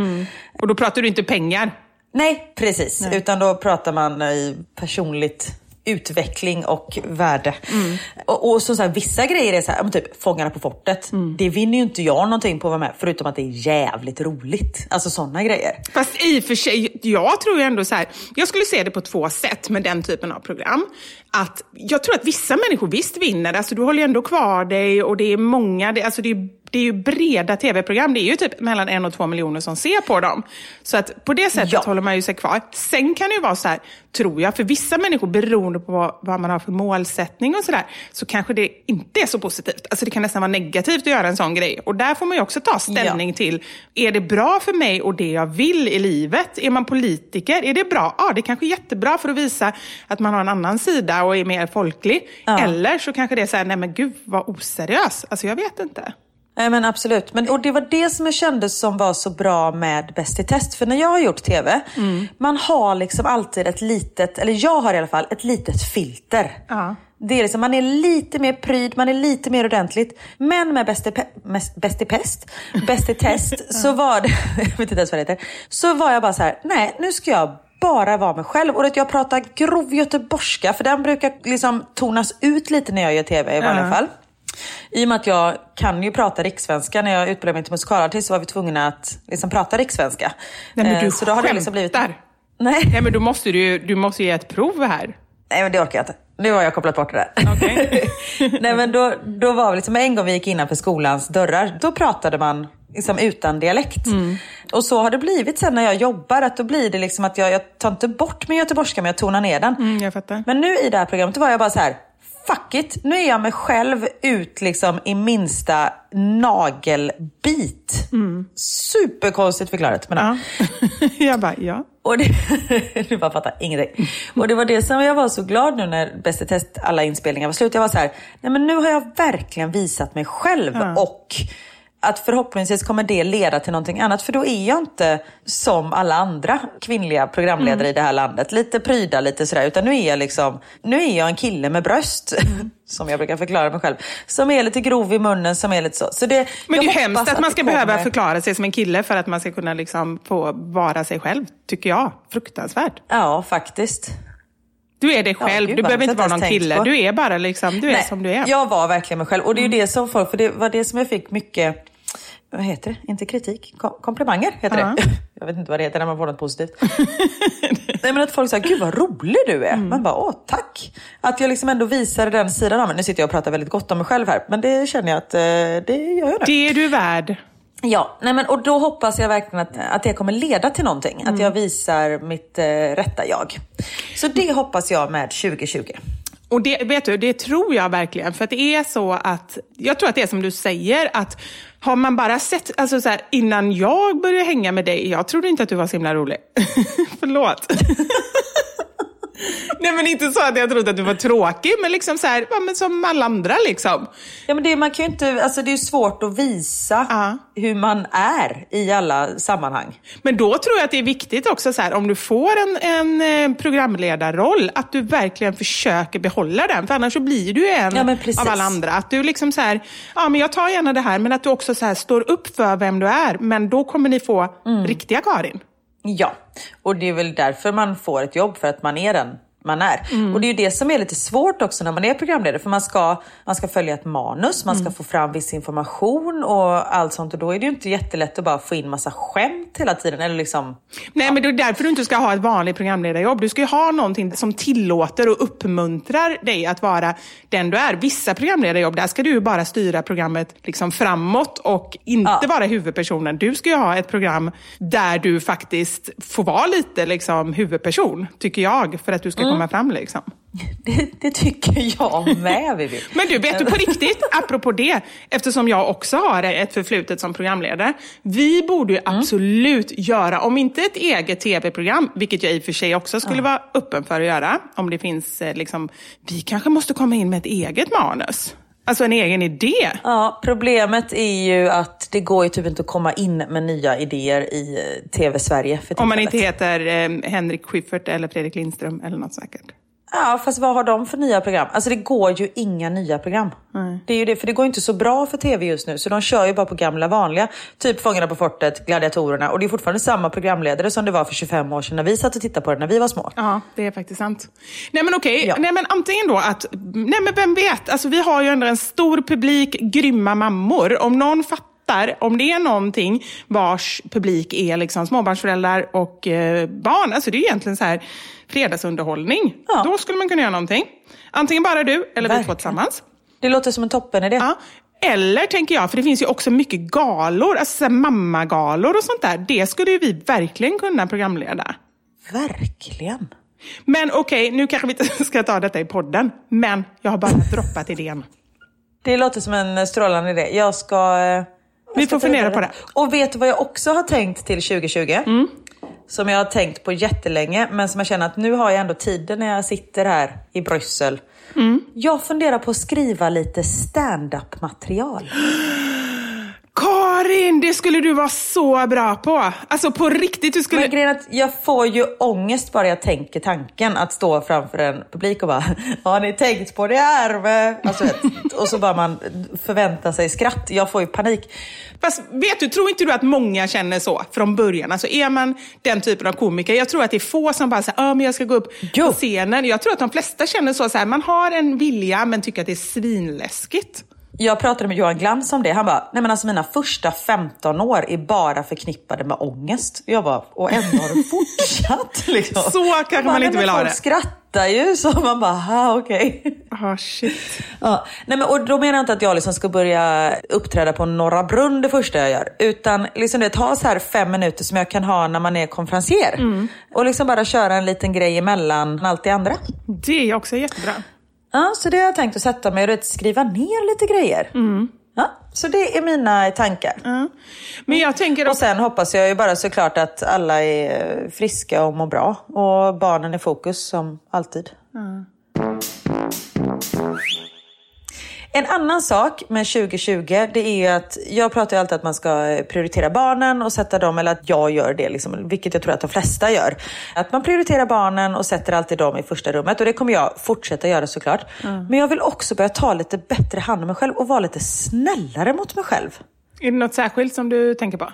Och då pratar du inte pengar. Nej, precis. Utan då pratar man i personligt utveckling och värde. Och, och så, så här, vissa grejer är så här, typ Fångarna på fortet. Det vinner ju inte jag någonting på att vara med, förutom att det är jävligt roligt. Alltså sådana grejer. Fast i och för sig, jag tror ju ändå så här, jag skulle se det på två sätt med den typen av program. Att jag tror att vissa människor visst vinner, alltså du håller ju ändå kvar dig och det är många, det, alltså det är, det är ju breda tv-program, det är ju typ mellan en och två miljoner som ser på dem. Så att på det sättet Ja. håller man ju sig kvar. Sen kan det ju vara så här, tror jag, för vissa människor beroende på vad, vad man har för målsättning och sådär, så kanske det inte är så positivt. Alltså det kan nästan vara negativt att göra en sån grej. Och där får man ju också ta ställning till, är det bra för mig och det jag vill i livet? Är man politiker? Är det bra? Ja, det kanske är jättebra för att visa att man har en annan sida och är mer folklig. Eller så kanske det är så här, nej men gud vad oseriös. Alltså jag vet inte. Nej men absolut. Men, och det var det som jag kände som var så bra med Bäst i test. För när jag har gjort TV, man har liksom alltid ett litet, eller jag har i alla fall, ett litet filter. Det är liksom, man är lite mer pryd, man är lite mer ordentligt. Men med Bäst i, bäst pest, Bäst i test, så var det, jag vet inte ens vad det heter, så var jag bara så här, nej nu ska jag bara vara mig själv. Och att jag pratar grov göteborgska, för den brukar liksom tonas ut lite när jag gör TV i vanliga Ja. fall. I och med att jag kan ju prata rikssvenska, när jag utbildade mig till musikalartist så var vi tvungna att liksom prata rikssvenska. Nej men Eh, du så då har det liksom blivit... Nej. Nej men då måste du, du måste ge ett prov här. Nej men det orkar jag inte. Nu har jag kopplat bort det där. Okej. Nej men då, då var det liksom en gång vi gick innanför skolans dörrar, då pratade man liksom utan dialekt. Mm. Och så har det blivit sen när jag jobbar, att då blir det liksom att jag, jag tar inte bort min göteborgska men jag tonar ner den. Mm, jag. Men nu i det här programmet var jag bara så här. Fuck it, nu är jag mig själv ut liksom i minsta nagelbit. Superkonstigt förklarat. Men Ja. jag bara, ja. och det, du bara fattar ingenting. Och det var det som jag var så glad nu när Bäst i test alla inspelningar var slut. Jag var så här, nej men nu har jag verkligen visat mig själv och att förhoppningsvis kommer det leda till någonting annat. För då är jag inte som alla andra kvinnliga programledare i det här landet. Lite pryda, lite sådär. Utan nu är jag liksom, nu är jag en kille med bröst. Som jag brukar förklara mig själv. Som är lite grov i munnen, som är lite så. så det, Men det är hemskt hoppas att man ska behöva kommer- förklara sig som en kille för att man ska kunna liksom få vara sig själv, tycker jag. Fruktansvärt. Ja, faktiskt. Du är dig Ja, själv, gud, du behöver inte vara någon kille. på. Du är bara liksom, du är som du är. Mm. Jag var verkligen mig själv. Och det är ju det som folk, för det var det som jag fick mycket, vad heter det? Inte kritik, kom- komplimanger heter Ja. det. Jag vet inte vad det heter när man får något positivt. Nej men att folk sa, gud vad rolig du är. Mm. Man bara, åh tack. Att jag liksom ändå visade den sidan av mig. Nu sitter jag och pratar väldigt gott om mig själv här, men det känner jag att eh, det gör jag nu. Det är du värd. Ja, nej men, och då hoppas jag verkligen att, att det kommer leda till någonting. Att jag visar mitt eh, rätta jag. Så det hoppas jag med 2020. Och det, vet du, det tror jag verkligen. För att det är så att, jag tror att det är som du säger, att har man bara sett, alltså så här, innan jag började hänga med dig, jag trodde inte att du var så himla rolig. Förlåt. Nej men inte så att jag trodde att du var tråkig, men liksom så här, ja, men som alla andra liksom. Ja, men det, man kan inte, alltså det är svårt att visa hur man är i alla sammanhang. Men då tror jag att det är viktigt också så här, om du får en, en eh, programledarroll, att du verkligen försöker behålla den. För annars så blir du en Ja, av alla andra. Att du liksom så här, ja men jag tar gärna det här, men att du också så här står upp för vem du är. Men då kommer ni få Mm. riktiga Karin. Ja, och det är väl därför man får ett jobb, för att man är den man är. Mm. Och det är ju det som är lite svårt också när man är programledare, för man ska, man ska följa ett manus, man ska Mm. få fram viss information och allt sånt. Och då är det ju inte jättelätt att bara få in massa skämt hela tiden. Eller liksom, Nej, men det är därför du inte ska ha ett vanligt programledarjobb. Du ska ju ha någonting som tillåter och uppmuntrar dig att vara den du är. Vissa programledarjobb, där ska du ju bara styra programmet liksom framåt och inte vara huvudpersonen. Du ska ju ha ett program där du faktiskt får vara lite liksom, huvudperson, tycker jag, för att du ska Mm. Komma fram. Liksom. det, det tycker jag med Vivi. Men du, vet du på riktigt, apropå det, eftersom jag också har ett förflutet som programledare. Vi borde ju absolut göra, om inte ett eget tv-program, vilket jag i och för sig också skulle vara öppen för att göra, om det finns eh, liksom, vi kanske måste komma in med ett eget manus. Alltså en egen idé. Ja, problemet är ju att det går ju typ inte att komma in med nya idéer i eh, TV-Sverige Om man inte heter eh, Henrik Schyffert eller Fredrik Lindström eller något säkert. Ja, fast vad har de för nya program? Alltså det går ju inga nya program. Det är ju det, för det går inte så bra för tv just nu, så de kör ju bara på gamla vanliga. Typ Fångarna på fortet, Gladiatorerna, och det är fortfarande samma programledare som det var för 25 år sedan när vi satt och tittade på det när vi var små. Ja, det är faktiskt sant. Nej men okej, nej men antingen då att, nej men vem vet, alltså vi har ju ändå en stor publik grymma mammor. Om någon fattar, om det är någonting vars publik är liksom småbarnsföräldrar och eh, barn, alltså det är egentligen så här fredagsunderhållning. Då skulle man kunna göra någonting. Antingen bara du eller vi två Verkligen. tillsammans. Det låter som en toppenidé. Ja. Eller tänker jag, för det finns ju också mycket galor, alltså så här mammagalor och sånt där. Det skulle ju vi verkligen kunna programleda. Verkligen. Men okej, nu kanske vi inte ska ta detta i podden, men jag har bara droppat idén. Det låter som en strålande idé. Jag ska... Vi får fundera på det. Och vet du vad jag också har tänkt till 2020? Som jag har tänkt på jättelänge, men som jag känner att nu har jag ändå tiden när jag sitter här i Bryssel. Jag funderar på att skriva lite stand-up material. Karin, det skulle du vara så bra på. Alltså på riktigt, du skulle... Men grejen att jag får ju ångest bara jag tänker tanken att stå framför en publik och bara Har ni tänkt på det här? med-" Alltså, och så bara man förväntar sig skratt. Jag får ju panik. Fast vet du, tror inte du att många känner så från början? Alltså är man den typen av komiker, jag tror att det är få som bara säger, ah, men jag ska gå upp på scenen. Jag tror att de flesta känner så, så här, man har en vilja men tycker att det är svinläskigt. Jag pratade med Johan Glans om det. Han bara, nej men alltså mina första 15 år är bara förknippade med ångest. Jag bara, och ändå har det fortsatt. Liksom. Så kanske bara, man inte "Nej, vill ha det." skrattar ju, så man bara, ah, okej. Ah, shit. Ja, nej men, och då menar jag inte att jag liksom ska börja uppträda på Norra Brunn det första jag gör. Utan liksom det, ta så här fem minuter som jag kan ha när man är konferencier. Mm. Och liksom bara köra en liten grej emellan allt det andra. Det är också jättebra. Ja, så det har jag tänkt att sätta mig och vet, skriva ner lite grejer. Mm. Ja, så det är mina tankar. Men jag tänker Och sen hoppas jag ju bara såklart att alla är friska och mår bra. Och barnen i fokus som alltid. En annan sak med 2020, det är att jag pratar ju alltid att man ska prioritera barnen och sätta dem, eller att jag gör det, liksom, vilket jag tror att de flesta gör. Att man prioriterar barnen och sätter alltid dem i första rummet och det kommer jag fortsätta göra såklart. Men jag vill också börja ta lite bättre hand om mig själv och vara lite snällare mot mig själv. Är det något särskilt som du tänker på?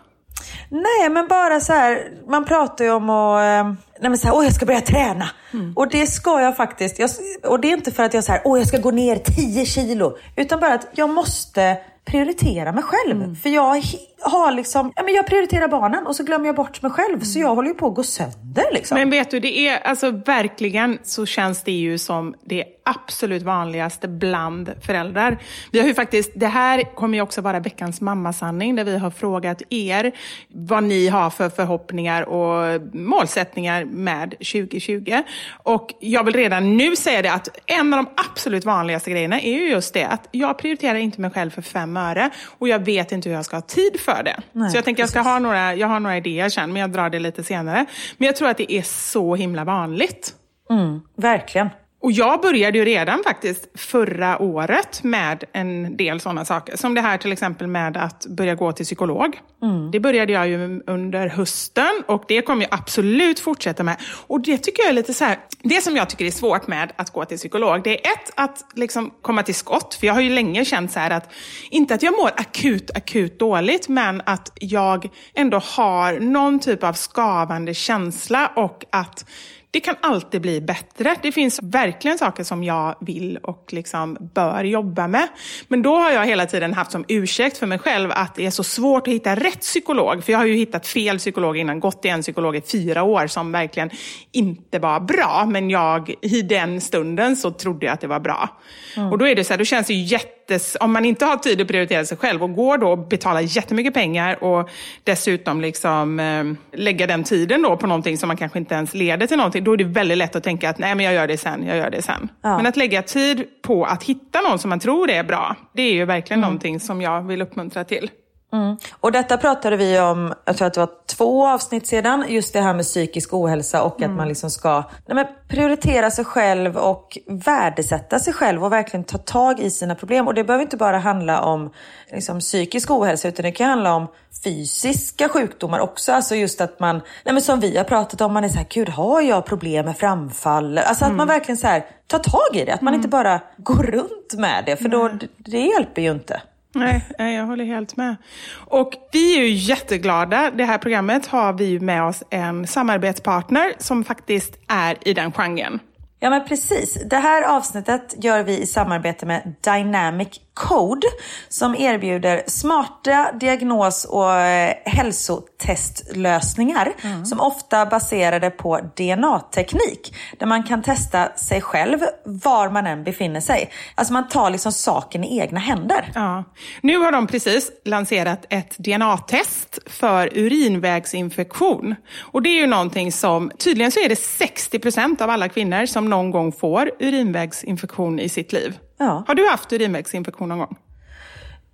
Nej, men bara så här, man pratar ju om att, eh, nej men så här, åh jag ska börja träna. Och det ska jag faktiskt. Jag, och det är inte för att jag så här, åh jag ska gå ner 10 kilo. Utan bara att jag måste prioritera mig själv. För jag har liksom, ja men jag prioriterar barnen och så glömmer jag bort mig själv. Så jag håller ju på att gå sönder liksom. Men vet du, det är alltså verkligen så känns det ju som det absolut vanligaste bland föräldrar. Vi har ju faktiskt, det här kommer ju också vara veckans mammasanning där vi har frågat er vad ni har för förhoppningar och målsättningar med 2020. Och jag vill redan nu säga det att en av de absolut vanligaste grejerna är ju just det att jag prioriterar inte mig själv för fem öre och jag vet inte hur jag ska ha tid för det. Nej, så jag tänker jag ska ha några, jag har några idéer sen men jag drar det lite senare. Men jag tror att det är så himla vanligt. Mm, verkligen. Och jag började ju redan faktiskt förra året med en del sådana saker. Som det här till exempel med att börja gå till psykolog. Mm. Det började jag ju under hösten och det kommer jag absolut fortsätta med. Och det tycker jag är lite så här, det som jag tycker är svårt med att gå till psykolog, det är ett, att liksom komma till skott. För jag har ju länge känt så att, inte att jag mår akut, akut dåligt, men att jag ändå har någon typ av skavande känsla och att det kan alltid bli bättre. Det finns verkligen saker som jag vill och liksom bör jobba med. Men då har jag hela tiden haft som ursäkt för mig själv att det är så svårt att hitta rätt psykolog. För jag har ju hittat fel psykolog innan, gått till en psykolog i fyra år som verkligen inte var bra. Men jag, i den stunden så trodde jag att det var bra. Mm. Och då är det så här, då känns det ju jätte jättes, om man inte har tid att prioritera sig själv och går då och betalar jättemycket pengar och dessutom liksom, eh, lägga den tiden då på någonting som man kanske inte ens leder till någonting, då är det väldigt lätt att tänka att nej men jag gör det sen, jag gör det sen. Ja. Men att lägga tid på att hitta någon som man tror är bra, det är ju verkligen mm. någonting som jag vill uppmuntra till. Mm. Och detta pratade vi om, jag tror att det var två avsnitt sedan, just det här med psykisk ohälsa och mm. att man liksom ska nej prioritera sig själv och värdesätta sig själv och verkligen ta tag i sina problem. Och det behöver inte bara handla om liksom, psykisk ohälsa utan det kan handla om fysiska sjukdomar också. Alltså just att man, nej men som vi har pratat om, man är så här, gud har jag problem med framfall? Alltså mm. att man verkligen så här, tar tag i det, att man inte mm. bara går runt med det, för då, det hjälper ju inte. Nej, jag håller helt med. Och vi är ju jätteglada. Det här programmet har vi med oss en samarbetspartner som faktiskt är i den genren. Ja men precis. Det här avsnittet gör vi i samarbete med Dynamic Code som erbjuder smarta diagnos och eh, hälsotestlösningar mm. som ofta baserade på DNA-teknik där man kan testa sig själv var man än befinner sig. Alltså man tar liksom saken i egna händer. Ja. Nu har de precis lanserat ett DNA-test för urinvägsinfektion. Och det är ju någonting som, tydligen så är det 60 procent av alla kvinnor som någon gång får urinvägsinfektion i sitt liv. Ja. Har du haft urinvägsinfektion någon gång?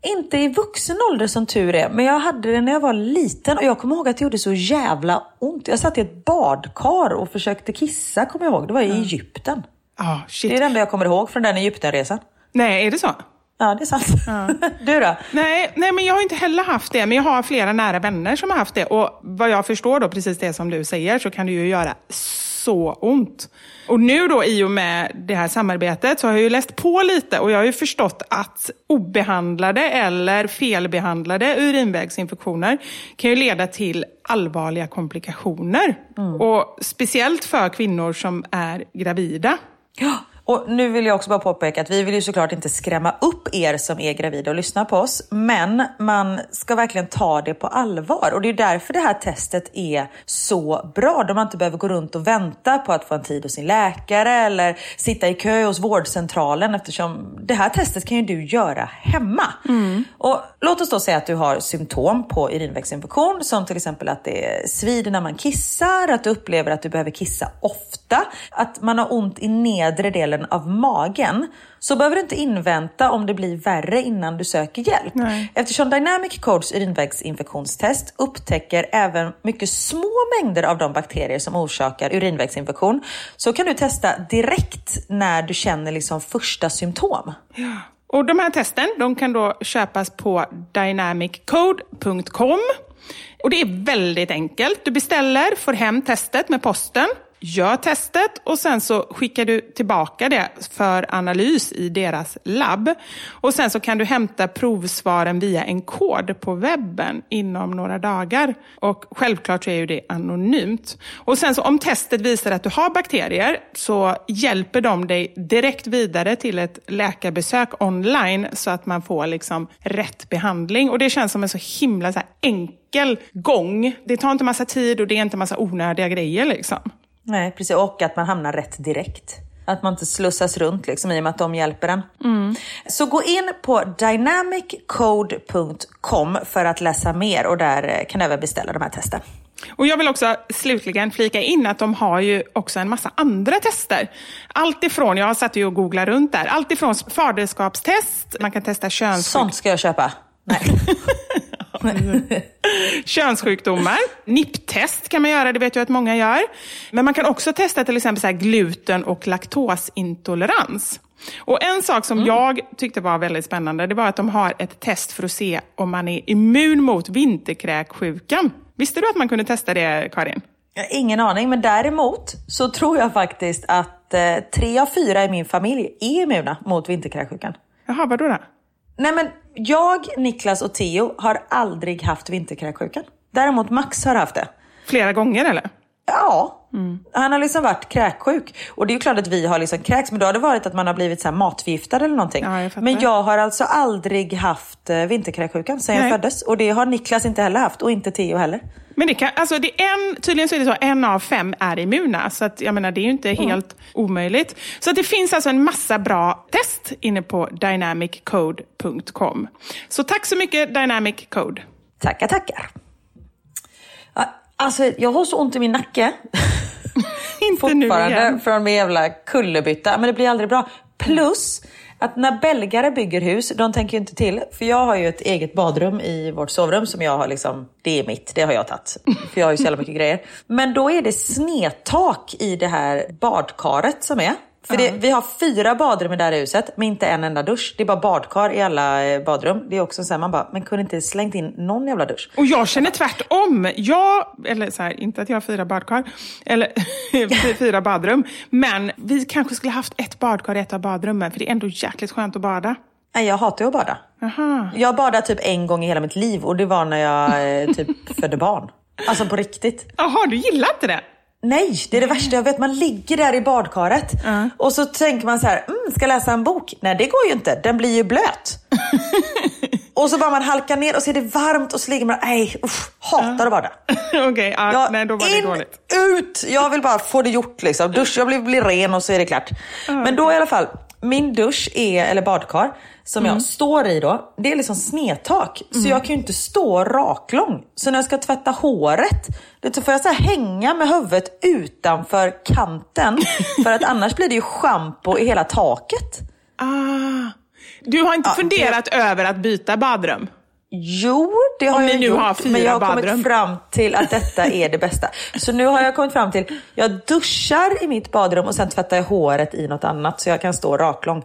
Inte i vuxen ålder som tur är, men jag hade det när jag var liten och jag kommer ihåg att det gjorde så jävla ont. Jag satt i ett badkar och försökte kissa, kommer jag ihåg. Det var i Egypten. Oh, shit. Det är det enda jag kommer ihåg från den Egyptenresan. Nej, är det så? Ja, det är sant. Ja. du då? Nej, nej, men jag har inte heller haft det. Men jag har flera nära vänner som har haft det. Och vad jag förstår då, precis det som du säger, så kan det ju göra så ont. Och nu då i och med det här samarbetet så har jag ju läst på lite och jag har ju förstått att obehandlade eller felbehandlade urinvägsinfektioner kan ju leda till allvarliga komplikationer. Mm. Och speciellt för kvinnor som är gravida. Ja, och nu vill jag också bara påpeka att vi vill ju såklart inte skrämma upp er som är gravida och lyssnar på oss. Men man ska verkligen ta det på allvar. Och det är därför det här testet är så bra. Då man inte behöver gå runt och vänta på att få en tid hos sin läkare eller sitta i kö hos vårdcentralen. Eftersom det här testet kan ju du göra hemma. Mm. Och låt oss då säga att du har symptom på urinvägsinfektion. Som till exempel att det svider när man kissar, att du upplever att du behöver kissa ofta, att man har ont i nedre delen delen av magen så behöver du inte invänta om det blir värre innan du söker hjälp. Nej. Eftersom Dynamic Codes urinvägsinfektionstest upptäcker även mycket små mängder av de bakterier som orsakar urinvägsinfektion så kan du testa direkt när du känner liksom första symptom. Ja. Och De här testen de kan då köpas på dynamiccode.com. Och Det är väldigt enkelt. Du beställer, får hem testet med posten Gör testet och sen så skickar du tillbaka det för analys i deras labb. Och sen så kan du hämta provsvaren via en kod på webben inom några dagar. Och självklart så är ju det anonymt. Och sen så om testet visar att du har bakterier så hjälper de dig direkt vidare till ett läkarbesök online så att man får liksom rätt behandling. Och det känns som en så himla så enkel gång. Det tar inte massa tid och det är inte massa onödiga grejer liksom. Nej, precis. Och att man hamnar rätt direkt. Att man inte slussas runt liksom, i och med att de hjälper en. Mm. Så gå in på dynamiccode.com för att läsa mer och där eh, kan du även beställa de här testen. Och Jag vill också slutligen flika in att de har ju också en massa andra tester. Allt ifrån, jag har satt och googlat runt där, allt ifrån faderskapstest, man kan testa köns... Sånt ska jag köpa. Nej. Könssjukdomar. NIP-test kan man göra, det vet jag att många gör. Men man kan också testa till exempel så här gluten och laktosintolerans. Och En sak som jag tyckte var väldigt spännande, det var att de har ett test för att se om man är immun mot vinterkräksjukan. Visste du att man kunde testa det, Karin? Jag har ingen aning, men däremot så tror jag faktiskt att eh, tre av fyra i min familj är immuna mot vinterkräksjukan. Jaha, vadå då? Nej men jag, Niklas och Theo har aldrig haft vinterkräksjukan. Däremot Max har haft det. Flera gånger eller? Ja, han har liksom varit kräksjuk. Och det är ju klart att vi har liksom kräks, men då har det varit att man har blivit så här matförgiftad eller någonting. Ja, jag men jag har alltså aldrig haft eh, vinterkräksjukan sedan jag föddes. Och det har Niklas inte heller haft och inte Theo heller. Men det kan, alltså det är en, tydligen så är det så en av fem är immuna, så att, jag menar, det är ju inte helt omöjligt. Så att det finns alltså en massa bra test inne på dynamiccode.com. Så tack så mycket Dynamic Code. Tackar, tackar. Alltså, jag har så ont i min nacke. Inte nu igen. Fortfarande från min jävla kullerbytta. Men det blir aldrig bra. Plus att när belgare bygger hus, de tänker ju inte till. För jag har ju ett eget badrum i vårt sovrum som jag har liksom, det är mitt, det har jag tagit. För jag har ju så jävla mycket grejer. Men då är det snedtak i det här badkaret som är. För det, vi har fyra badrum i det här huset, men inte en enda dusch. Det är bara badkar i alla eh, badrum. Det är också så här, man bara, men kunde inte slängt in någon jävla dusch? Och jag känner tvärtom. Jag, eller så här, inte att jag har fyra badkar, eller fyra badrum, men vi kanske skulle haft ett badkar i ett av badrummen, för det är ändå jäkligt skönt att bada. Nej, jag hatar ju att bada. Aha. Jag badade typ en gång i hela mitt liv och det var när jag eh, typ födde barn. Alltså på riktigt. Jaha, du gillar inte det? Nej, det är det värsta jag vet. Man ligger där i badkaret och så tänker man så här, mm, ska läsa en bok? Nej, det går ju inte. Den blir ju blöt. och så bara man halkar ner och så är det varmt och så ligger man, nej, usch, hatar att bada. Okej, ja, Ja, nej, då var det in, dåligt. ut! Jag vill bara få det gjort liksom. Dusch, jag blir, blir ren och så är det klart. Men då i alla fall, min dusch är, eller badkar, som Mm. jag står i då, det är liksom snedtak. Så jag kan ju inte stå raklång. Så när jag ska tvätta håret, då får jag så hänga med huvudet utanför kanten. för att annars blir det ju schampo i hela taket. Ah. Du har inte Ja, funderat över att byta badrum? Jo, det har Om jag gjort, har men jag har badrum. kommit fram till att detta är det bästa. Så nu har jag kommit fram till, jag duschar i mitt badrum och sen tvättar jag håret i något annat så jag kan stå raklång.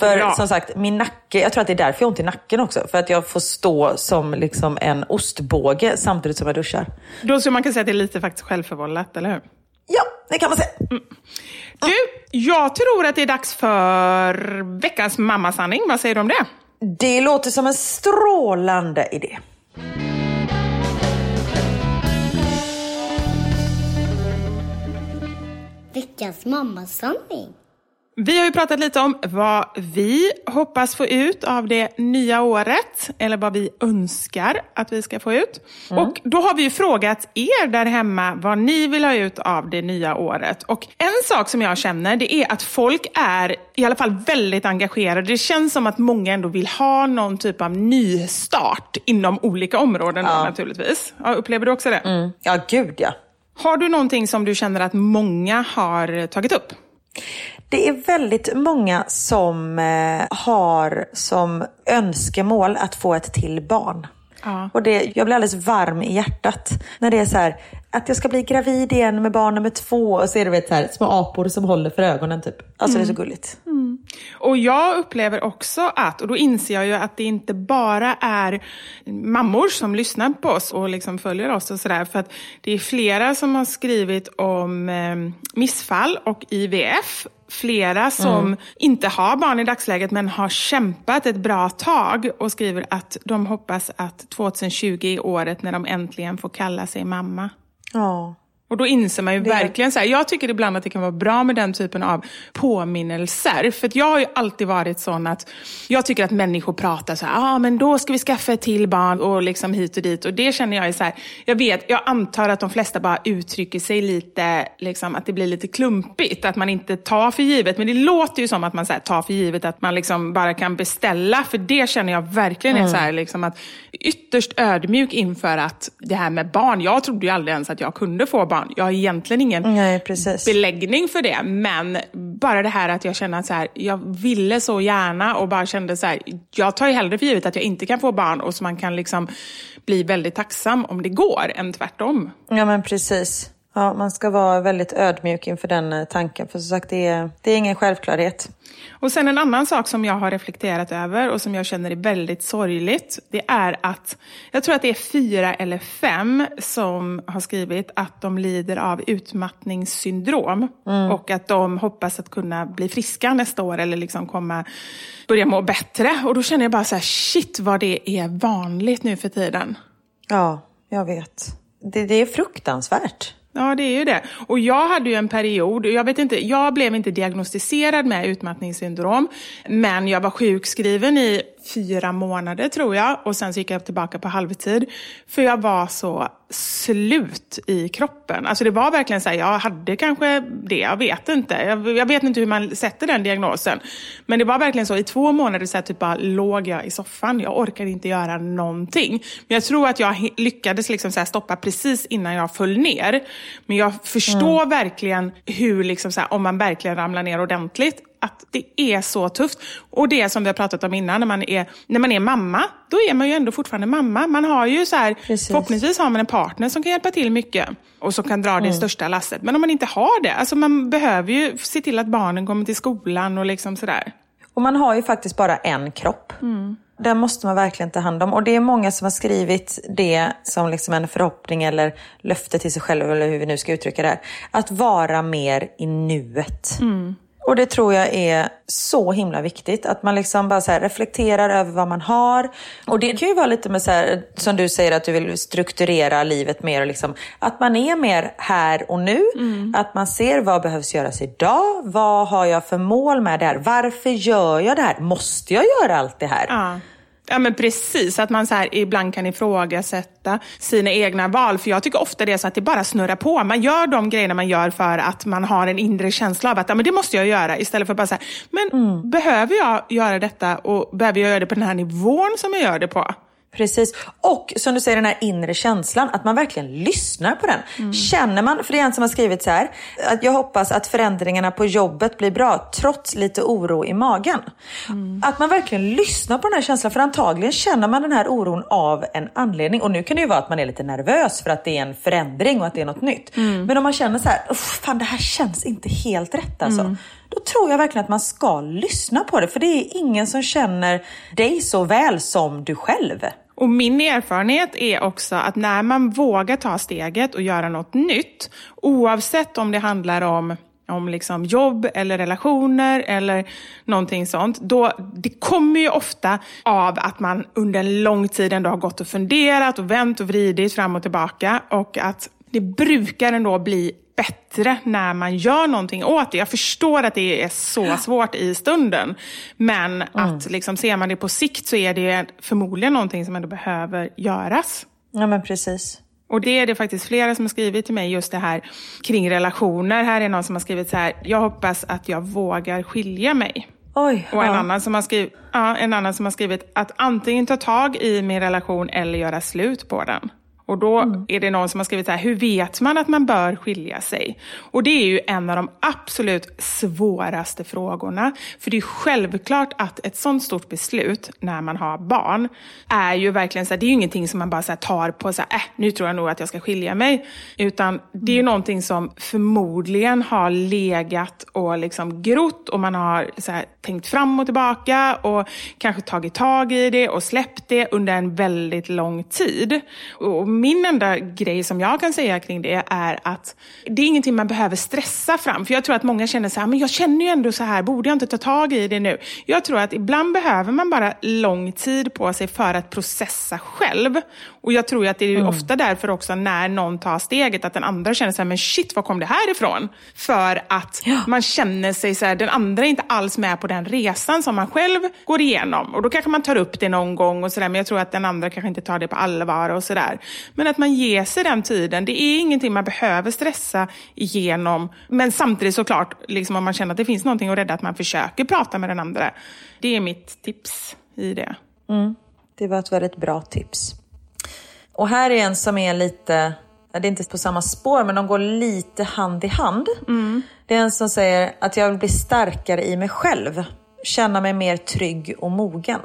För Bra. som sagt, min nacke, jag tror att det är därför jag har ont i nacken också. För att jag får stå som liksom en ostbåge samtidigt som jag duschar. Då så man kan säga att det är lite faktiskt självförvållat, eller hur? Ja, det kan man säga. Du, jag tror att det är dags för veckans mammasanning. Vad säger du om det? Det låter som en strålande idé. Veckans mammasanning. Vi har ju pratat lite om vad vi hoppas få ut av det nya året, eller vad vi önskar att vi ska få ut. Och då har vi ju frågat er där hemma vad ni vill ha ut av det nya året. Och en sak som jag känner, det är att folk är i alla fall väldigt engagerade. Det känns som att många ändå vill ha någon typ av nystart inom olika områden då, naturligtvis. Ja, upplever du också det? Ja, gud ja. Har du någonting som du känner att många har tagit upp? Det är väldigt många som eh, har som önskemål att få ett till barn. Ja. Och det, jag blir alldeles varm i hjärtat när det är så här att jag ska bli gravid igen med barn nummer två och så är det vet, så här, små apor som håller för ögonen typ. Alltså det är så gulligt. Och jag upplever också att, och då inser jag ju att det inte bara är mammor som lyssnar på oss och liksom följer oss och sådär. För att det är flera som har skrivit om eh, missfall och IVF. Flera som inte har barn i dagsläget men har kämpat ett bra tag och skriver att de hoppas att 2020 är året när de äntligen får kalla sig mamma. Ja. Och då inser man ju verkligen så här, jag tycker ibland att det kan vara bra med den typen av påminnelser. För jag har ju alltid varit sån att jag tycker att människor pratar så här, ja ah, men då ska vi skaffa ett till barn och liksom hit och dit. Och det känner jag är så här, jag vet, jag antar att de flesta bara uttrycker sig lite, liksom att det blir lite klumpigt. Att man inte tar för givet. Men det låter ju som att man så här, tar för givet att man liksom bara kan beställa. För det känner jag verkligen är så här, liksom att ytterst ödmjuk inför att det här med barn, jag trodde ju aldrig ens att jag kunde få barn. Barn. Jag har egentligen ingen Nej, beläggning för det, men bara det här att jag känner att så här, jag ville så gärna och bara kände så här, jag tar ju hellre för givet att jag inte kan få barn och så man kan liksom bli väldigt tacksam om det går, än tvärtom. Ja, men precis. Ja, man ska vara väldigt ödmjuk inför den eh, tanken. För som sagt, det är, det är ingen självklarhet. Och sen en annan sak som jag har reflekterat över och som jag känner är väldigt sorgligt. Det är att, jag tror att det är fyra eller fem som har skrivit att de lider av utmattningssyndrom. Och att de hoppas att kunna bli friska nästa år eller liksom komma, börja må bättre. Och då känner jag bara så här, shit vad det är vanligt nu för tiden. Ja, jag vet. Det, det är fruktansvärt. Ja, det är ju det. Och jag hade ju en period, jag vet inte, jag blev inte diagnostiserad med utmattningssyndrom, men jag var sjukskriven i fyra månader tror jag och sen så gick jag tillbaka på halvtid. För jag var så slut i kroppen. Alltså det var verkligen så här, jag hade kanske det, jag vet inte. Jag, jag, vet inte hur man sätter den diagnosen. Men det var verkligen så, i två månader så här, typ bara låg jag i soffan. Jag orkade inte göra någonting. Men jag tror att jag lyckades liksom så här, stoppa precis innan jag föll ner. Men jag förstår verkligen hur, liksom så om man verkligen ramlar ner ordentligt, att det är så tufft. Och det som vi har pratat om innan, när man är, när man är mamma, då är man ju ändå fortfarande mamma. Man har ju så här, förhoppningsvis har man en partner som kan hjälpa till mycket och som kan dra det största lasset. Men om man inte har det, alltså man behöver ju se till att barnen kommer till skolan och liksom sådär. Och man har ju faktiskt bara en kropp. Den måste man verkligen ta hand om. Och det är många som har skrivit det som liksom en förhoppning eller löfte till sig själv, eller hur vi nu ska uttrycka det här. Att vara mer i nuet. Och det tror jag är så himla viktigt. Att man liksom bara så reflekterar över vad man har. Och det kan ju vara lite med så här, som du säger att du vill strukturera livet mer. Och liksom, att man är mer här och nu. Att man ser vad behövs göras idag. Vad har jag för mål med det här? Varför gör jag det här? Måste jag göra allt det här? Ja. Ja men precis, att man så här ibland kan ifrågasätta sina egna val. För jag tycker ofta det är så att det bara snurrar på. Man gör de grejerna man gör för att man har en inre känsla av att ja, men det måste jag göra. Istället för att bara säga, men behöver jag göra detta och behöver jag göra det på den här nivån som jag gör det på? Precis. Och som du säger, den här inre känslan, att man verkligen lyssnar på den. Känner man, för det är en som har skrivit så här, att jag hoppas att förändringarna på jobbet blir bra, trots lite oro i magen. Att man verkligen lyssnar på den här känslan, för antagligen känner man den här oron av en anledning. Och nu kan det ju vara att man är lite nervös för att det är en förändring och att det är något nytt. Men om man känner så här, "Uff, fan det här känns inte helt rätt alltså. Då tror jag verkligen att man ska lyssna på det, för det är ingen som känner dig så väl som du själv. Och min erfarenhet är också att när man vågar ta steget och göra något nytt, oavsett om det handlar om om liksom jobb eller relationer eller någonting sånt. Då, det kommer ju ofta av att man under en lång tid ändå har gått och funderat och vänt och vridit fram och tillbaka. Och att det brukar ändå bli bättre när man gör någonting åt det. Jag förstår att det är så svårt i stunden. Men att liksom, ser man det på sikt så är det förmodligen någonting som ändå behöver göras. Ja men precis. Och det är det faktiskt flera som har skrivit till mig just det här kring relationer. Här är någon som har skrivit så här, jag hoppas att jag vågar skilja mig. Oj, Och en, ja. annan som har skrivit, ja, en annan som har skrivit att antingen ta tag i min relation eller göra slut på den. Och då är det någon som har skrivit så här, hur vet man att man bör skilja sig? Och det är ju en av de absolut svåraste frågorna. För det är självklart att ett sånt stort beslut när man har barn är ju verkligen så här, det är ju ingenting som man bara så tar på så här, äh, nu tror jag nog att jag ska skilja mig. Utan det är ju någonting som förmodligen har legat och liksom grott och man har så här, tänkt fram och tillbaka och kanske tagit tag i det och släppt det under en väldigt lång tid. Och min enda grej som jag kan säga kring det är att det är ingenting man behöver stressa fram. För jag tror att många känner så här, men jag känner ju ändå så här, borde jag inte ta tag i det nu? Jag tror att ibland behöver man bara lång tid på sig för att processa själv. Och jag tror att det är ju ofta därför också när någon tar steget att den andra känner så här, men shit, var kom det här ifrån? För att man känner sig så här, den andra är inte alls med på den resan som man själv går igenom. Och då kanske man tar upp det någon gång och sådär, men jag tror att den andra kanske inte tar det på allvar och sådär. Men att man ger sig den tiden, det är ingenting man behöver stressa igenom. Men samtidigt såklart, liksom om man känner att det finns någonting att rädda, att man försöker prata med den andra. Det är mitt tips i det. Mm. Det var ett väldigt bra tips. Och här är en som är lite det är inte på samma spår, men de går lite hand i hand. Det är en som säger att jag vill bli starkare i mig själv. Känna mig mer trygg och mogen.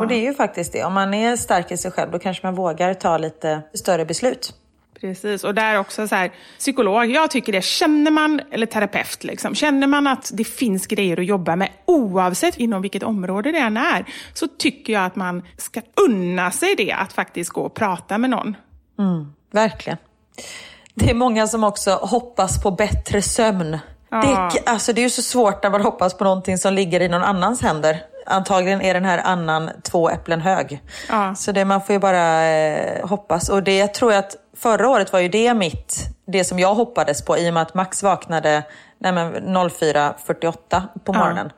Och det är ju faktiskt det. Om man är stark i sig själv, då kanske man vågar ta lite större beslut. Precis, och där också så här, psykolog, jag tycker det, känner man, eller terapeut, liksom, känner man att det finns grejer att jobba med, oavsett inom vilket område det än är, så tycker jag att man ska unna sig det, att faktiskt gå och prata med någon. Mm, verkligen. Det är många som också hoppas på bättre sömn. Ja. Det, alltså det är ju så svårt när man hoppas på någonting som ligger i någon annans händer. Antagligen är den här annan två äpplen hög. Ja. Så det, man får ju bara eh, hoppas. Och det tror jag att förra året var ju det mitt, det som jag hoppades på i och med att Max vaknade nej men 04.48 på morgonen.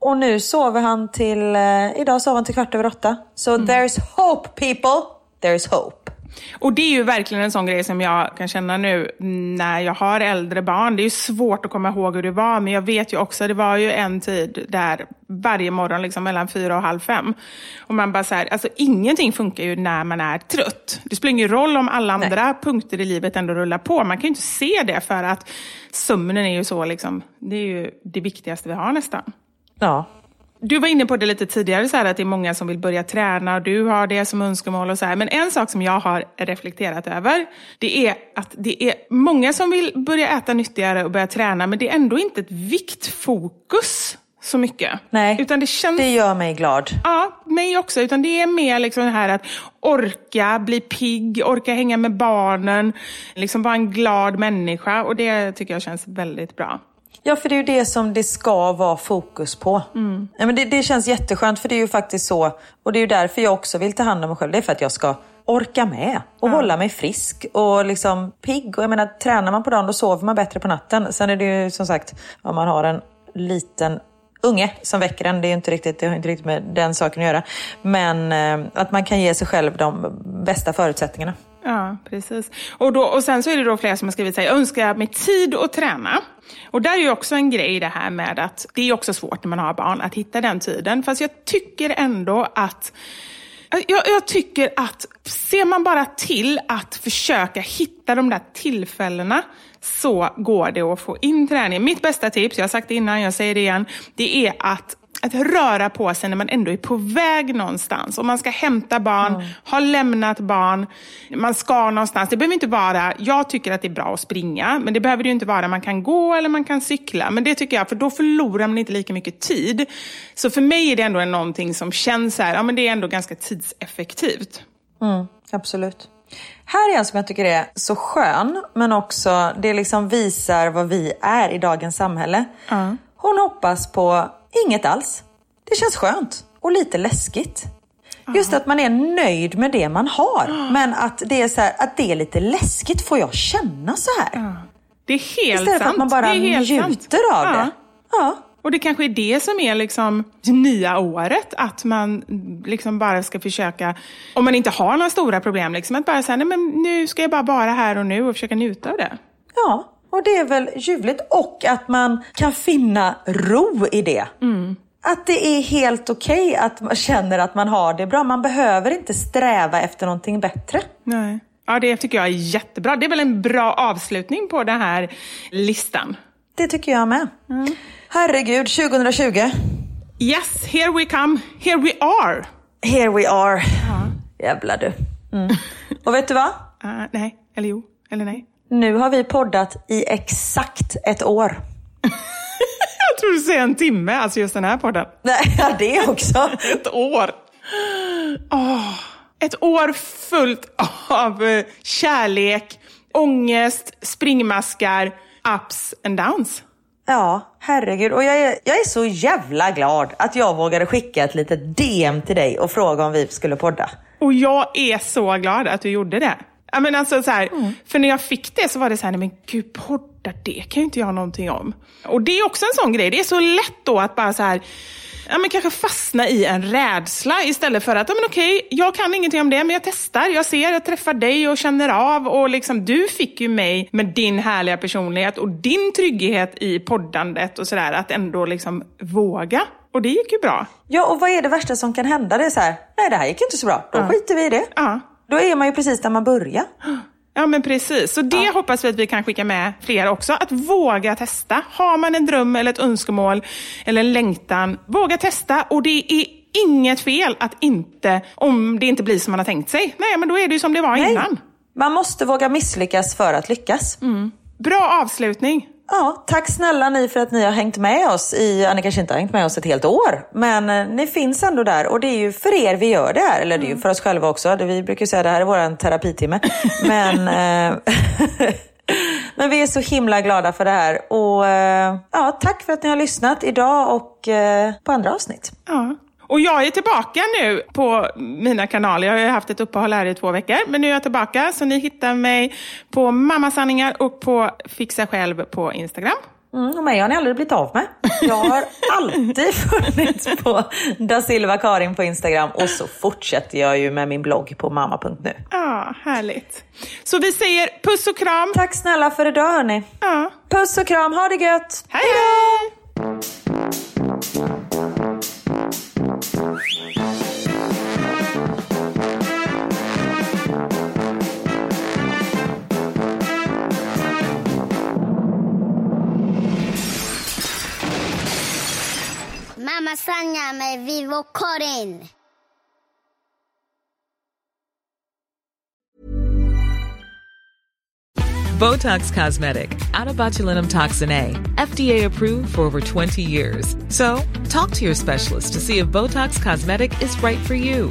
Och nu sover han till, eh, idag sover han till kvart över åtta. Så there's hope people, there's hope. Och det är ju verkligen en sån grej som jag kan känna nu när jag har äldre barn. Det är ju svårt att komma ihåg hur det var, men jag vet ju också, det var ju en tid där varje morgon liksom mellan fyra och halv fem. Och man bara så här, alltså ingenting funkar ju när man är trött. Det spelar ingen roll om alla andra punkter i livet ändå rullar på. Man kan ju inte se det för att sömnen är ju så liksom, det är ju det viktigaste vi har nästan. Ja. Du var inne på det lite tidigare, så här, att det är många som vill börja träna och du har det som önskemål. och så här. Men en sak som jag har reflekterat över, det är att det är många som vill börja äta nyttigare och börja träna, men det är ändå inte ett viktfokus så mycket. Nej, Utan det, känns... det gör mig glad. Ja, mig också. Utan det är mer liksom det här att orka bli pigg, orka hänga med barnen, liksom vara en glad människa. Och det tycker jag känns väldigt bra. Ja, för det är ju det som det ska vara fokus på. Ja, men det, det känns jätteskönt, för det är ju faktiskt så. Och det är ju därför jag också vill ta hand om mig själv. Det är för att jag ska orka med och hålla mig frisk och liksom pigg. Och jag menar, tränar man på dagen då sover man bättre på natten. Sen är det ju som sagt, om man har en liten unge som väcker en, det, är inte riktigt, det har inte riktigt med den saken att göra. Men eh, att man kan ge sig själv de bästa förutsättningarna. Ja, precis. Och, då, och sen så är det då flera som har skrivit jag önskar mig tid att träna. Och där är ju också en grej det här med att det är också svårt när man har barn att hitta den tiden. Fast jag tycker ändå att jag, jag tycker att ser man bara till att försöka hitta de där tillfällena så går det att få in träning. Mitt bästa tips, jag har sagt det innan, jag säger det igen, det är att att röra på sig när man ändå är på väg någonstans. Om man ska hämta barn, har lämnat barn, man ska någonstans. Det behöver inte vara, jag tycker att det är bra att springa, men det behöver det ju inte vara. Man kan gå eller man kan cykla. Men det tycker jag, för då förlorar man inte lika mycket tid. Så för mig är det ändå någonting som känns så här, ja men det är ändå ganska tidseffektivt. Mm, absolut. Här är en som jag tycker är så skön, men också det liksom visar vad vi är i dagens samhälle. Hon hoppas på inget alls. Det känns skönt och lite läskigt. Just att man är nöjd med det man har. Men att det är så här, att det är lite läskigt. Får jag känna så här? Det är helt Istället sant. för att man bara njuter sant. av Ja. det. Ja. Och det kanske är det som är liksom det nya året, att man liksom bara ska försöka, om man inte har några stora problem, liksom, att bara säga, nej men nu ska jag bara vara här och nu och försöka njuta av det. Ja, och det är väl ljuvligt. Och att man kan finna ro i det. Att det är helt okej att man känner att man har det bra. Man behöver inte sträva efter någonting bättre. Nej. Ja, det tycker jag är jättebra. Det är väl en bra avslutning på den här listan. Det tycker jag med. Herregud, 2020. Yes, here we come, here we are. Here we are. Jävlar du. Mm. Och vet du vad? Ah, nej, eller jo, eller nej. Nu har vi poddat i exakt ett år. Jag tror du säger en timme, alltså just den här podden. Ja, det också. Ett år. Åh, ett år fullt av eh, kärlek, ångest, springmaskar, ups and downs. Ja, herregud. Och jag är, jag är så jävla glad att jag vågade skicka ett litet DM till dig och fråga om vi skulle podda. Och jag är så glad att du gjorde det. Ja, men alltså, så här, För när jag fick det så var det så här, nej men gud, poddar, det kan ju inte jag någonting om. Och det är också en sån grej, det är så lätt då att bara så här, ja, men kanske fastna i en rädsla istället för att, ja, men okej, jag kan ingenting om det, men jag testar, jag ser, jag träffar dig och känner av. Och liksom, du fick ju mig med din härliga personlighet och din trygghet i poddandet och sådär, att ändå liksom våga. Och det gick ju bra. Ja, och vad är det värsta som kan hända? Det är så här, nej det här gick inte så bra. Då skiter vi i det. Ja. Då är man ju precis där man börjar. Ja, men precis. Så det hoppas vi att vi kan skicka med fler också. Att våga testa. Har man en dröm eller ett önskemål eller en längtan, våga testa. Och det är inget fel att inte, om det inte blir som man har tänkt sig. Nej, men då är det ju som det var Nej. innan. Man måste våga misslyckas för att lyckas. Bra avslutning. Ja, tack snälla ni för att ni har hängt med oss i, ja, ni kanske inte har hängt med oss ett helt år, men eh, ni finns ändå där och det är ju för er vi gör det här, eller det är ju för oss själva också. Det, vi brukar ju säga det här är vår terapitimme. Men, eh, men vi är så himla glada för det här och eh, ja, tack för att ni har lyssnat idag och eh, på andra avsnitt. Ja. Och jag är tillbaka nu på mina kanaler. Jag har ju haft ett uppehåll här i två veckor, men nu är jag tillbaka. Så ni hittar mig på Mammasanningar och på Fixa Själv på Instagram. Mm, och mig har ni aldrig blivit av med. Jag har alltid funnits på da Silva Karin på Instagram och så fortsätter jag ju med min blogg på mamma.nu. Ja, härligt. Så vi säger puss och kram. Tack snälla för idag hörni. Ja. Puss och kram, ha det gött! Hej då! Vivo Karin. Botox Cosmetic, out of botulinum toxin A, FDA approved for over 20 years. So, talk to your specialist to see if Botox Cosmetic is right for you.